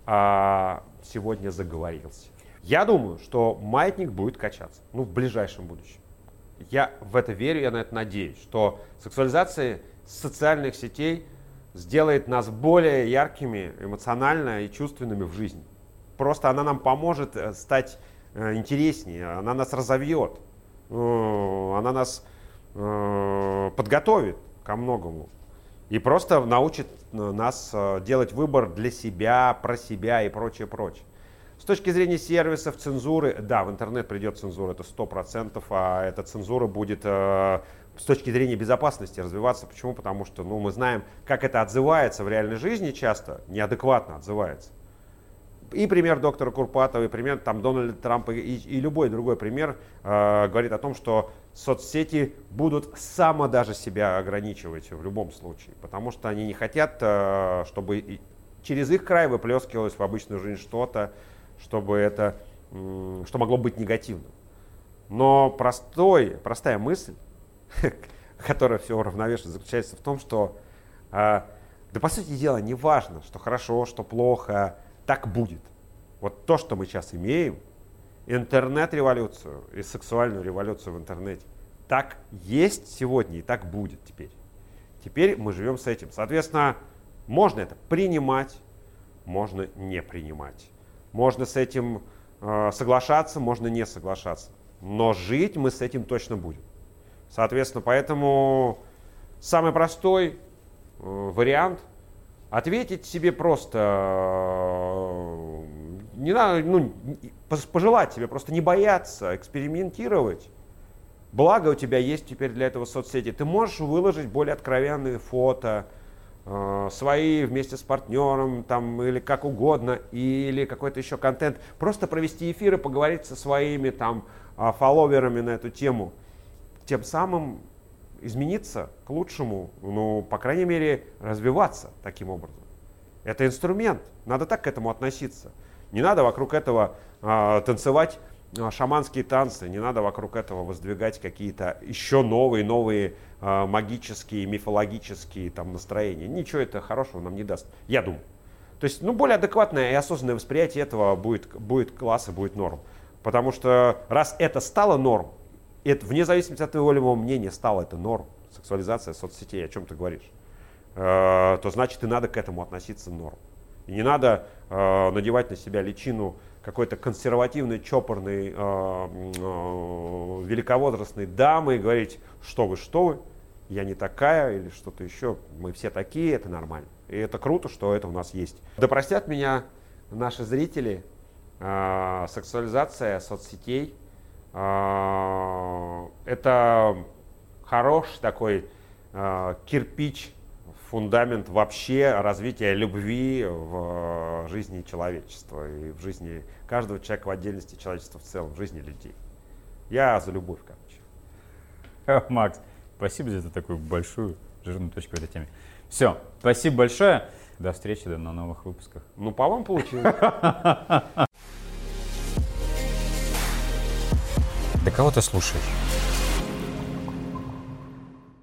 а, сегодня заговорился. Я думаю, что маятник будет качаться, ну, в ближайшем будущем. Я в это верю, я на это надеюсь, что сексуализация социальных сетей сделает нас более яркими эмоционально и чувственными в жизни. Просто она нам поможет э, стать э, интереснее, она нас разовьет, э, она нас подготовит ко многому и просто научит нас делать выбор для себя, про себя и прочее, прочее. Точки зрения сервисов, цензуры, да, в интернет придет цензура, это 100%, а эта цензура будет э, с точки зрения безопасности развиваться. Почему? Потому что ну, мы знаем, как это отзывается в реальной жизни часто, неадекватно отзывается. И пример доктора Курпатова, и пример там, Дональда Трампа, и, и любой другой пример э, говорит о том, что соцсети будут само даже себя ограничивать в любом случае, потому что они не хотят, э, чтобы через их край выплескивалось в обычную жизнь что-то, чтобы это, что могло быть негативным. Но простой, простая мысль, которая все уравновешивает, заключается в том, что э, да по сути дела не важно, что хорошо, что плохо, так будет. Вот то, что мы сейчас имеем, интернет-революцию и сексуальную революцию в интернете, так есть сегодня и так будет теперь. Теперь мы живем с этим. Соответственно, можно это принимать, можно не принимать. Можно с этим э, соглашаться, можно не соглашаться. Но жить мы с этим точно будем. Соответственно, поэтому самый простой э, вариант ответить себе просто э, не надо, ну, пожелать себе просто не бояться, экспериментировать. Благо у тебя есть теперь для этого соцсети. Ты можешь выложить более откровенные фото, свои вместе с партнером, там, или как угодно, или какой-то еще контент. Просто провести эфиры, поговорить со своими там э, фолловерами на эту тему. Тем самым измениться к лучшему, ну, по крайней мере, развиваться таким образом. Это инструмент, надо так к этому относиться. Не надо вокруг этого э, танцевать шаманские танцы, не надо вокруг этого воздвигать какие-то еще новые, новые э, магические, мифологические там настроения. Ничего это хорошего нам не даст, я думаю. То есть, ну, более адекватное и осознанное восприятие этого будет, будет класс и будет норм. Потому что раз это стало норм, это, вне зависимости от твоего любого мнения, стало это норм, сексуализация соцсетей, о чем ты говоришь, э, то значит и надо к этому относиться норм. И не надо э, надевать на себя личину какой-то консервативной, чопорной, э, э, великовозрастной дамы и говорить, что вы, что вы, я не такая или что-то еще, мы все такие, это нормально. И это круто, что это у нас есть. Да простят меня наши зрители, э, сексуализация соцсетей, э, это хороший такой э, кирпич фундамент вообще развития любви в жизни человечества и в жизни каждого человека в отдельности, человечества в целом, в жизни людей. Я за любовь, короче. Макс, спасибо за такую большую жирную точку в этой теме. Все, спасибо большое. До встречи, до на новых выпусках. Ну, по вам получилось. Да кого ты слушаешь?